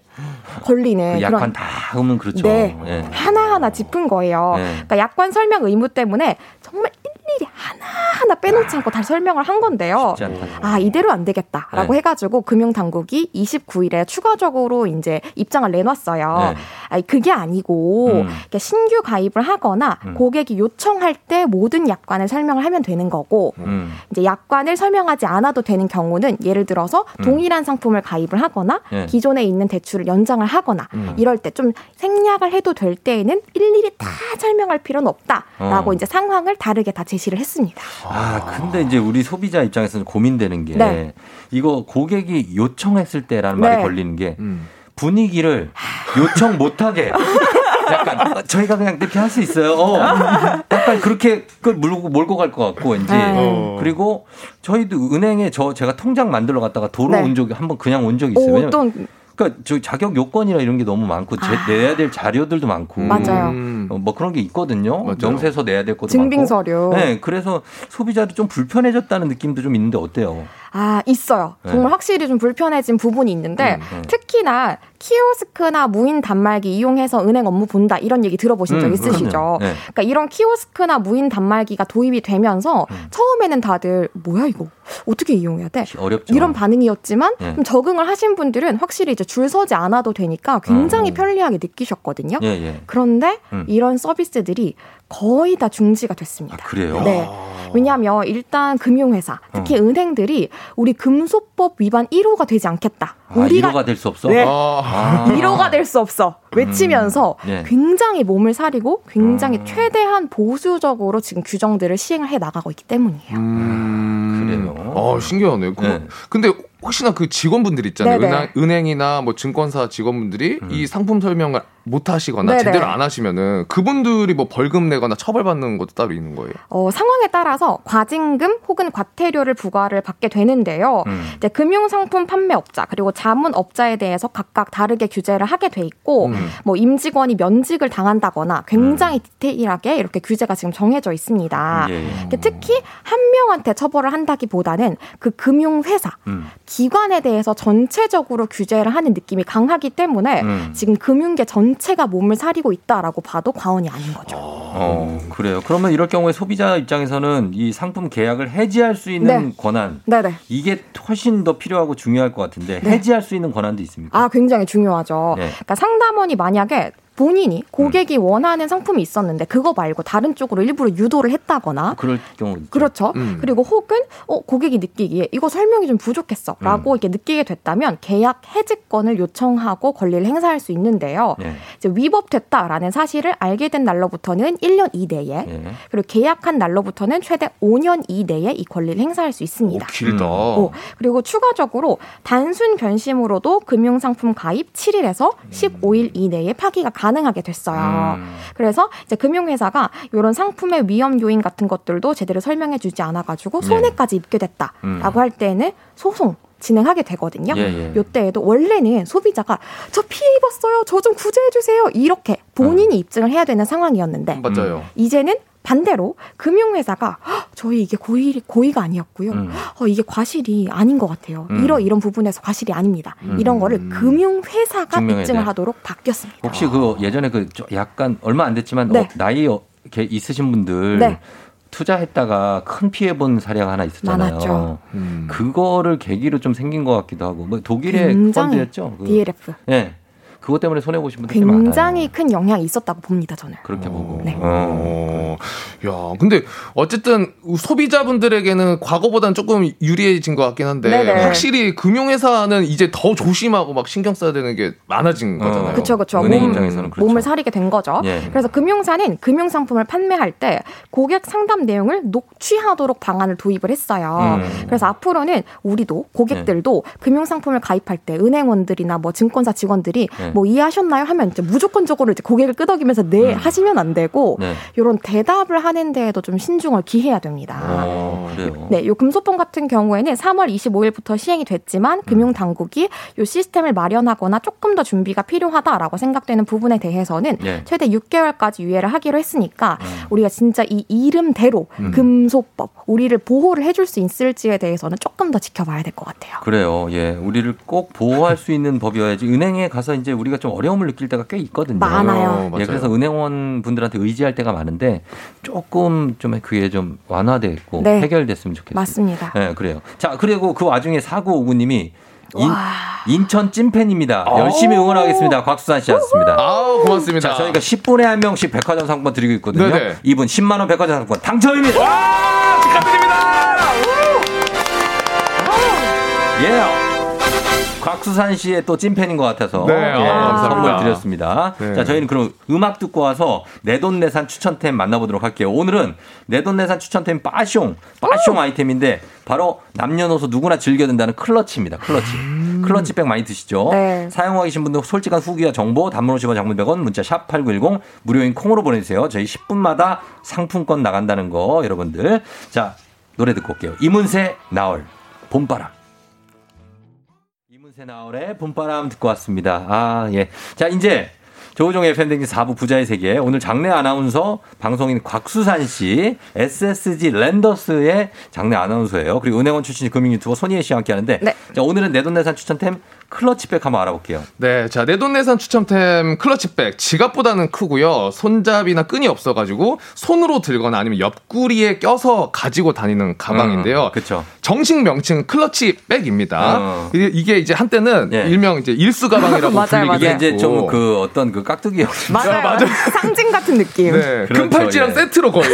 걸리는 그 약관 그런 다 하면 그렇죠. 네. 예. 하나하나 짚은 거예요. 네. 그러니까 약관 설명 의무 때문에 정말 일일이 하나하나 빼놓지 않고 다 설명을 한 건데요. 아, 이대로 안 되겠다라고 네. 해가지고 금융당국이 29일에 추가적으로 이제 입장을 내놨어요. 네. 아니, 그게 아니고, 음. 신규 가입을 하거나 음. 고객이 요청할 때 모든 약관을 설명을 하면 되는 거고, 음. 이제 약관을 설명하지 않아도 되는 경우는 예를 들어서 음. 동일한 상품을 가입을 하거나 네. 기존에 있는 대출을 연장을 하거나 음. 이럴 때 좀 생략을 해도 될 때에는 일일이 다 설명할 필요는 없다라고 어. 이제 상황을 다르게 다 제 시를 했습니다. 아, 근데 이제 우리 소비자 입장에서는 고민되는 게 네. 이거 고객이 요청했을 때라는 네. 말이 걸리는 게 음. 분위기를 요청 못하게 (laughs) 약간 어, 저희가 그냥 이렇게 할 수 있어요. 어, 약간 그렇게 그걸 몰고 몰고 갈 것 같고 왠지 어. 그리고 저희도 은행에 저 제가 통장 만들러 갔다가 도로 네. 온 적이 한번 그냥 온 적이 있어요. 오, 어떤 그러니까 저 자격 요건이나 이런 게 너무 많고 제, 아. 내야 될 자료들도 많고 맞아요. 음. 어, 뭐 그런 게 있거든요. 맞아요. 명세서 내야 될 것도 증빙 서류. 많고. 네, 그래서 소비자도 좀 불편해졌다는 느낌도 좀 있는데 어때요? 아, 있어요. 네. 정말 확실히 좀 불편해진 부분이 있는데, 음, 음. 특히나 키오스크나 무인 단말기 이용해서 은행 업무 본다 이런 얘기 들어보신 적 음, 있으시죠? 그럼요. 네. 그러니까 이런 키오스크나 무인 단말기가 도입이 되면서 음. 처음에는 다들 뭐야 이거 어떻게 이용해야 돼? 어렵죠. 이런 반응이었지만 네. 좀 적응을 하신 분들은 확실히 이제 줄 서지 않아도 되니까 굉장히 음. 편리하게 느끼셨거든요. 예, 예. 그런데 음. 이런 서비스들이 거의 다 중지가 됐습니다. 아, 그래요? 네. 왜냐하면 일단 금융회사, 특히 은행들이 우리 금소법 위반 1호가 되지 않겠다. 아, 우리가 1호가 될 수 없어? 네. 아. 1호가 될 수 없어. 외치면서 네. 굉장히 몸을 사리고 굉장히 음. 최대한 보수적으로 지금 규정들을 시행을 해 나가고 있기 때문이에요. 음. 그래요? 어, 신기하네요. 그, 네. 근데 혹시나 그 직원분들 있잖아요. 네네. 은행, 은행이나 뭐 증권사 직원분들이 음. 이 상품 설명을 못 하시거나 네네. 제대로 안 하시면은 그분들이 뭐 벌금 내거나 처벌받는 것도 따로 있는 거예요. 어, 상황에 따라서 과징금 혹은 과태료를 부과를 받게 되는데요. 음. 이제 금융 상품 판매업자 그리고 자문 업자에 대해서 각각 다르게 규제를 하게 돼 있고 음. 뭐 임직원이 면직을 당한다거나 굉장히 디테일하게 이렇게 규제가 지금 정해져 있습니다. 예, 예. 근데 특히 한 명한테 처벌을 한다기보다는 그 금융 회사 음. 기관에 대해서 전체적으로 규제를 하는 느낌이 강하기 때문에 음. 지금 금융계 전 체가 몸을 사리고 있다라고 봐도 과언이 아닌 거죠. 어, 그래요. 그러면 이럴 경우에 소비자 입장에서는 이 상품 계약을 해지할 수 있는 네. 권한 네네. 이게 훨씬 더 필요하고 중요할 것 같은데 네. 해지할 수 있는 권한도 있습니까? 아, 굉장히 중요하죠. 네. 그러니까 상담원이 만약에 본인이 고객이 원하는 상품이 있었는데 그거 말고 다른 쪽으로 일부러 유도를 했다거나 그럴 경우 있죠. 그렇죠. 음. 그리고 혹은 어, 고객이 느끼기에 이거 설명이 좀 부족했어라고 음. 이렇게 느끼게 됐다면 계약 해지권을 요청하고 권리를 행사할 수 있는데요. 예. 이제 위법됐다라는 사실을 알게 된 날로부터는 1년 이내에 예. 그리고 계약한 날로부터는 최대 5년 이내에 이 권리를 행사할 수 오, 있습니다. 길다. 어, 그리고 추가적으로 단순 변심으로도 금융상품 가입 7일에서 15일 이내에 파기가 가 능하게 됐어요. 음. 그래서 이제 금융회사가 이런 상품의 위험 요인 같은 것들도 제대로 설명해주지 않아가지고 네. 손해까지 입게 됐다라고 음. 할 때는 소송 진행하게 되거든요. 예, 예. 요때에도 원래는 소비자가 저 피해 입었어요. 저 좀 구제해 주세요. 이렇게 본인이 입증을 해야 되는 상황이었는데 맞아요. 이제는 반대로 금융회사가 "헉, 저희 이게 고의 고의가 아니었고요. 음. 어, 이게 과실이 아닌 것 같아요. 음. 이런 이런 부분에서 과실이 아닙니다. 음. 이런 거를 금융회사가 증명해야 입증을 돼. 하도록 바뀌었습니다. 혹시 그 예전에 그좀 약간 얼마 안 됐지만 네. 어, 나이 어, 이렇게 있으신 분들 네. 투자했다가 큰 피해 본 사례가 하나 있었잖아요. 그거를 계기로 좀 생긴 것 같기도 하고 뭐 독일의 펀드였죠. 그- DLF. 예. 그것 때문에 손해 보신 분들 꽤 많아요. 굉장히 큰 영향이 있었다고 봅니다. 저는. 그렇게 보고. 네. 어, 야, 근데 어쨌든 소비자분들에게는 과거보다는 조금 유리해진 것 같긴 한데 네네. 확실히 금융회사는 이제 더 조심하고 막 신경 써야 되는 게 많아진 거잖아요. 그렇죠, 그렇죠. 은행 몸, 입장에서는 그렇죠. 몸을 사리게 된 거죠. 예. 그래서 금융사는 금융 상품을 판매할 때 고객 상담 내용을 녹취하도록 방안을 도입을 했어요. 음. 그래서 앞으로는 우리도 고객들도 금융 상품을 가입할 때 은행원들이나 뭐 증권사 직원들이 네. 뭐 이해하셨나요 하면 이제 무조건적으로 이제 고객을 끄덕이면서 네 하시면 안 되고 네. 이런 대답을 하는 데에도 좀 신중을 기해야 됩니다. 어, 그래요. 네, 요 금소폰 같은 경우에는 3월 25일부터 시행이 됐지만 금융 당국이 요 시스템을 마련하거나 조금 더 준비가 필요하다라고 생각되는 부분에 대해서는 네. 최대 6개월까지 유예를 하기로 했으니까 우리가 진짜 이 이름대로 음. 금소법 우리를 보호를 해줄 수 있을지에 대해서는 조금 더 지켜봐야 될 것 같아요. 그래요. 예. 우리를 꼭 보호할 수 있는 법이어야지 은행에 가서 이제 우리 가 좀 어려움을 느낄 때가 꽤 있거든요. 많아요. 어, 예. 그래서 은행원 분들한테 의지할 때가 많은데 조금 좀 그게 좀 완화됐고 네. 해결됐으면 좋겠어요. 맞습니다. 예, 그래요. 자, 그리고 그 와중에 4959님이 인, 와. 인천 찐팬입니다. 열심히 응원하겠습니다. 곽수산 씨였습니다. 아우, 고맙습니다. 자, 저희가 10분에 한 명씩 백화점 상품 드리고 있거든요. 네네. 이분 10만 원 백화점 상품 당첨입니다. 와, 축하드립니다. 예. 곽수산 씨의 또 찐팬인 것 같아서 네, 예, 아, 감사합니다. 선물 드렸습니다. 네. 자, 저희는 그럼 음악 듣고 와서 내돈내산 추천템 만나보도록 할게요. 오늘은 내돈내산 추천템 빠숑, 빠숑 아이템인데 바로 남녀노소 누구나 즐겨 든다는 클러치입니다. 클러치. 클러치백 많이 드시죠? 네. 사용하고 계신 분들 솔직한 후기와 정보 단문 50원 장문 100원 문자 샵 8910 무료인 콩으로 보내주세요. 저희 10분마다 상품권 나간다는 거 여러분들. 자, 노래 듣고 올게요. 이문세 나얼 봄바람. 이문세 나얼의 봄바람 듣고 왔습니다. 아, 예. 자, 이제 조우종의 팬댕진 4부 부자의 세계. 오늘 장내 아나운서 방송인 곽수산 씨, SSG 랜더스의 장내 아나운서예요. 그리고 은행원 출신 금융 유튜버 손희애 씨와 함께 하는데. 자, 오늘은 내돈내산 추천템 클러치백 한번 알아볼게요. 네, 자 내돈내산 추첨템 클러치백 지갑보다는 크고요. 손잡이나 끈이 없어가지고 손으로 들거나 아니면 옆구리에 껴서 가지고 다니는 가방인데요. 그렇죠. 정식 명칭 클러치백입니다. 어. 이게, 이제 한때는 일명 이제 일수 가방이라고 (laughs) 맞아요, 불리기도 맞아요. 이게 이제. 좀 그 어떤 그 깍두기 (laughs) 형. 맞아요. (laughs) 상징 같은 느낌. 네, 그렇죠, 금팔찌랑 예. 세트로 거의.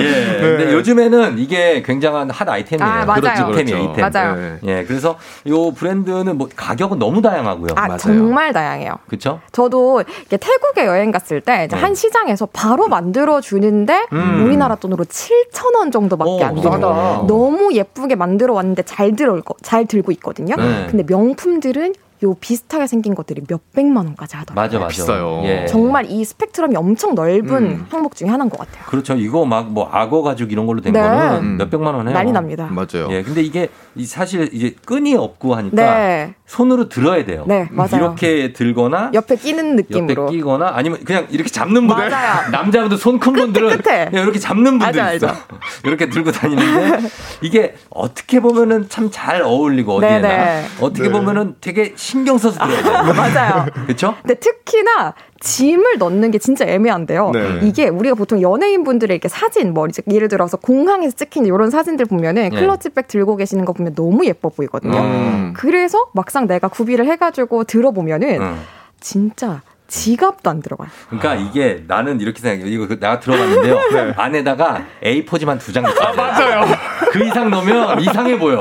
예. 근데 요즘에는 이게 굉장한 핫 아이템이에요. 아, 맞아요. 그렇죠, 이템이에요, 그렇죠. 이템. 맞아요. 네. 예. 그래서 요 브랜드 는 뭐 가격은 너무 다양하고요. 아, 정말 다양해요. 그렇죠? 저도 이게 태국에 여행 갔을 때 이제 네. 한 시장에서 바로 만들어 주는데 음. 우리나라 돈으로 7천 원 정도밖에 오, 안 돼요. 너무 예쁘게 만들어 왔는데 잘 들어 잘 들고 있거든요. 네. 근데 명품들은 요 비슷하게 생긴 것들이 몇 백만 원까지 하더라고요. 맞아, 맞아. 비싸요. 예. 정말 이 스펙트럼이 엄청 넓은 음. 항목 중에 하나인 것 같아요. 그렇죠. 이거 막 뭐 악어 가죽 이런 걸로 된 네. 거는 음. 몇 백만 원 해요. 난리 납니다. 맞아요. 예. 근데 이게 이 사실 이제 끈이 없고 하니까 네. 손으로 들어야 돼요. 네, 맞아요. 이렇게 들거나 옆에 끼는 느낌으로. 옆에 끼거나 아니면 그냥 이렇게 잡는 분들 맞아요. (laughs) 남자분들 손 큰 분들은 끝에. 그냥 이렇게 잡는 분들 알죠, 있어. (laughs) 이렇게 들고 다니는데 이게 어떻게 보면은 참 잘 어울리고 어디에나 네네. 어떻게 네. 보면은 되게 신경 써서 들어야 돼요. 맞아요. (laughs) 그렇죠? 근데 특히나 짐을 넣는 게 진짜 애매한데요. 네. 이게 우리가 보통 연예인 분들의 이렇게 사진, 뭐 이제 예를 들어서 공항에서 찍힌 이런 사진들 보면은 네. 클러치백 들고 계시는 거 보면 너무 예뻐 보이거든요. 음. 그래서 막상 내가 구비를 해가지고 들어보면은 응. 진짜 지갑도 안 들어가요. 그러니까 이게 나는 이렇게 생각해요. 이거 그 내가 들어봤는데요. (laughs) 안에다가 A4지만 두 장 넣어요. 맞아요. (laughs) 그 이상 넣으면 이상해 보여.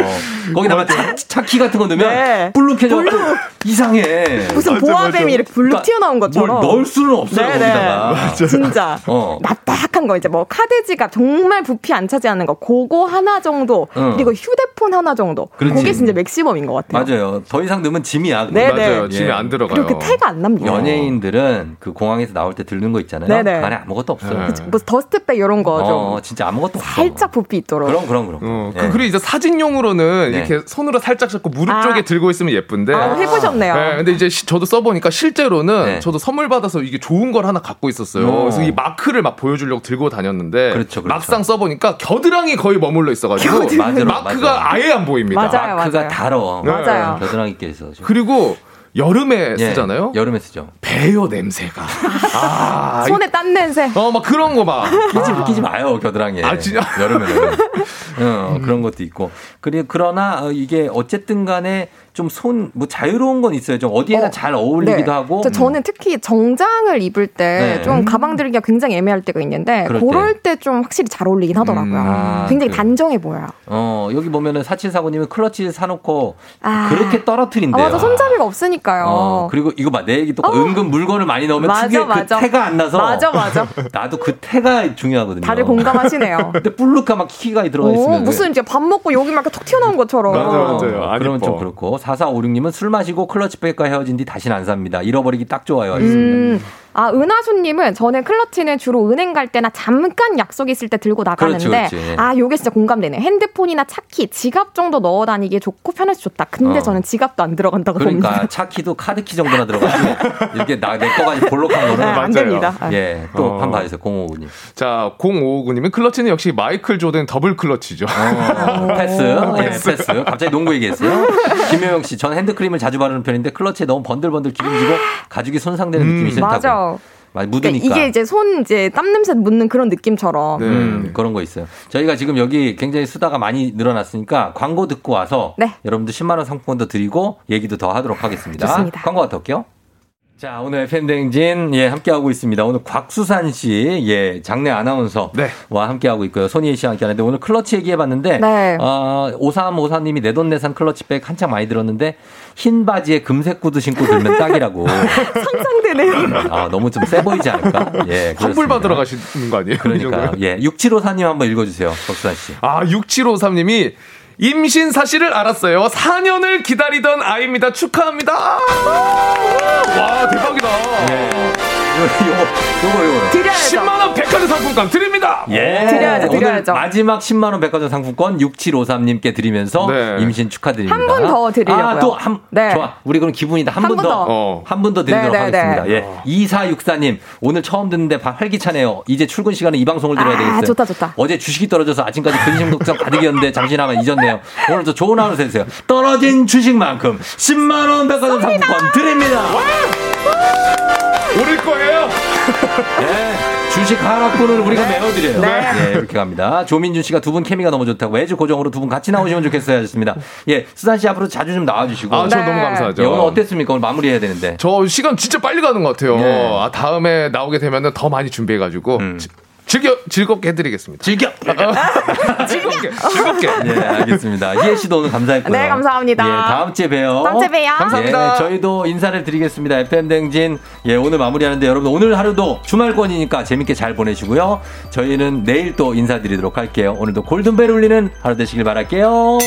거기다가 차, 차키 같은 거 넣으면 네. 불룩해져. (laughs) 이상해. 무슨 보아뱀이 이렇게 불룩 그러니까 튀어나온 것처럼. 뭘 넣을 수는 없어요. 네네. 거기다가. 진짜. 어. 납작한 거 이제 뭐 카드 지갑 정말 부피 안 차지하는 거 그거 하나 정도 응. 그리고 휴대폰 하나 정도 그렇지. 그게 진짜 맥시멈인 것 같아요. 맞아요. 더 이상 넣으면 짐이야. 그거. 네, 맞아요. 예. 짐이 안 들어가요. 그리고 그 태가 안 납니다. 연예인 요즘들은 그 공항에서 나올 때 들는 거 있잖아요. 네네. 그 안에 아무것도 없어요. 뭐 dust bag 이런 거 좀 어, 진짜 아무것도 없어. 살짝 부피 있도록. 그럼 그럼 그럼. 어, 예. 그, 그리고 이제 사진용으로는 네. 이렇게 손으로 살짝 잡고 무릎 아. 쪽에 들고 있으면 예쁜데. 아, 해보셨네요. 네, 근데 이제 시- 저도 써보니까 실제로는 네. 저도 선물 받아서 이게 좋은 걸 하나 갖고 있었어요. 어. 그래서 이 마크를 막 보여주려고 들고 다녔는데. 그렇죠, 그렇죠. 막상 써보니까 겨드랑이 거의 머물러 있어가지고. 맞아요, 마크가 맞아요. 아예 안 보입니다. 맞아요, 마크가 맞아요. 달어. 맞아요. 겨드랑이 껴 있어. 그리고 여름에 예, 쓰잖아요. 여름에 쓰죠. 배요 냄새가. 아, 손에 딴 냄새. 어, 막 그런 거 막. 끼지, 끼지 마요, 겨드랑이에. 아, 진짜? 여름에는. (laughs) 어, 그런 것도 있고. 그리고, 그러나, 어, 이게 어쨌든 간에 좀 손, 뭐 자유로운 건 있어요. 좀 어디에나 어, 잘 어울리기도 네. 하고. 저- 저는 특히 정장을 입을 때 네. 좀 가방 들기가 굉장히 애매할 때가 있는데 그럴 때 좀 확실히 잘 어울리긴 하더라고요. 아, 굉장히 그래요? 단정해 보여요. 어, 여기 보면은 4749님은 클러치 사놓고 아. 그렇게 아, 떨어뜨린대요. 맞아. 손잡이가 없으니까요. 어, 그리고 이거 봐, 내 얘기 또 어. 은근 물건을 많이 넣으면 맞아, 특유의 맞아. 그 태가 안 나서. 맞아, 맞아. (laughs) 나도 그 태가 중요하거든요. 다들 공감하시네요. (laughs) 근데 불룩하 막 키가 들어가 오, 있으면. 무슨 이제 밥 먹고 여기 막 이렇게 톡 튀어나온 것처럼. 어, 그러면 좀 그렇고. 4456님은 술 마시고 클러치백과 헤어진 뒤 다시는 안 삽니다. 잃어버리기 딱 좋아요. 하셨습니다. 음, 아, 은하수님은 저는 클러치는 주로 은행 갈 때나 잠깐 약속 있을 때 들고 나가는데, 그렇지, 그렇지. 아, 요게 진짜 공감되네. 핸드폰이나 차키, 지갑 정도 넣어 다니기에 좋고 편해서 좋다. 근데 어. 저는 지갑도 안 들어간다고 그러니까 봅니다. (laughs) 차키도 카드키 정도나 들어가지 이렇게 나, 내 거가 볼록한 거는 네, 안 됩니다. 예, 또 어. 한번 봐주세요. 059님. 자, 0559님은 클러치는 역시 마이클 조던 더블 클러치죠. 어, 패스. 예, 패스. 갑자기 농구 얘기했어요. 김효영 씨, 전 핸드크림을 자주 바르는 편인데 클러치에 너무 번들번들 기름지고 가죽이 손상되는 느낌이 싫다고. 맞아. 많이 그러니까 묻으니까. 이게 이제 손 이제 땀 냄새 묻는 그런 느낌처럼. 음, 그런 거 있어요. 저희가 지금 여기 굉장히 수다가 많이 늘어났으니까 광고 듣고 와서 네. 여러분들 10만 원 상품권도 드리고 얘기도 더 하도록 하겠습니다. 좋습니다. 광고 갔다 올게요. 자, 오늘 팬댕진, 예, 함께하고 있습니다. 오늘 곽수산 씨, 예, 장내 아나운서와 함께하고 있고요. 손희애 씨와 함께 하는데 오늘 클러치 얘기해봤는데, 네. 어, 5354님이 내돈내산 클러치백 한창 많이 들었는데, 흰 바지에 금색 구두 신고 들면 (laughs) 딱이라고. 상상되네요. 아, 너무 좀 세 보이지 않을까? 예. 환불 받으러 가시는 거 아니에요? 이 그러니까. 예. 6754님 한번 읽어주세요. 곽수산 씨. 아, 6753님이 임신 사실을 알았어요. 4년을 기다리던 아이입니다. 축하합니다. 와, 대박이다. 요거, 요거, 요거. 드려야죠. 10만원 백화점 상품권 드립니다. 예. 드려야죠, 오늘 드려야죠. 마지막 10만원 백화점 상품권 6753님께 드리면서 네. 임신 축하드립니다. 한 분 더 드리려고요. 아, 또 한, 네. 좋아. 우리 그럼 기분이다. 한한분분 더. 더. 어. 한분더 드리도록 네, 네, 네. 하겠습니다. 예. 2464님, 오늘 처음 듣는데 바- 활기차네요. 이제 출근 시간에 이 방송을 들어야 아, 되겠어요. 좋다, 좋다. 어제 주식이 떨어져서 아침까지 근심 걱정 가득이었는데 잠시나마 잊었네요. 오늘도 좋은 하루 되세요. 떨어진 주식만큼 10만원 백화점 상품권 드립니다. 오를 거예요. (laughs) 예, 주식 하락분을 우리가 메워드려요. 네. 예, 이렇게 갑니다. 조민준 씨가 두 분 케미가 너무 좋다고 매주 고정으로 두 분 같이 나오시면 좋겠어요 하셨습니다. 예, 수산 씨 앞으로 자주 좀 나와주시고. 아, 저 네. 너무 감사하죠. 예, 오늘 어땠습니까? 오늘 마무리해야 되는데. 저 시간 진짜 빨리 가는 것 같아요. 네. 아, 다음에 나오게 되면 더 많이 준비해가지고 음. 지- 즐겨 즐겁게 해드리겠습니다. 즐겨! (laughs) 즐겁게 즐겁게. 예, 알겠습니다. 희애 씨도 오늘 감사했고요. 네, 감사합니다. 예, 다음 주에 봬요. 다음 주에 봬요. 감사합니다. 예, 저희도 인사를 드리겠습니다. FM 댕진. 예, 오늘 마무리하는데 여러분 오늘 하루도 주말권이니까 재밌게 잘 보내시고요. 저희는 내일 또 인사드리도록 할게요. 오늘도 골든벨 울리는 하루 되시길 바랄게요.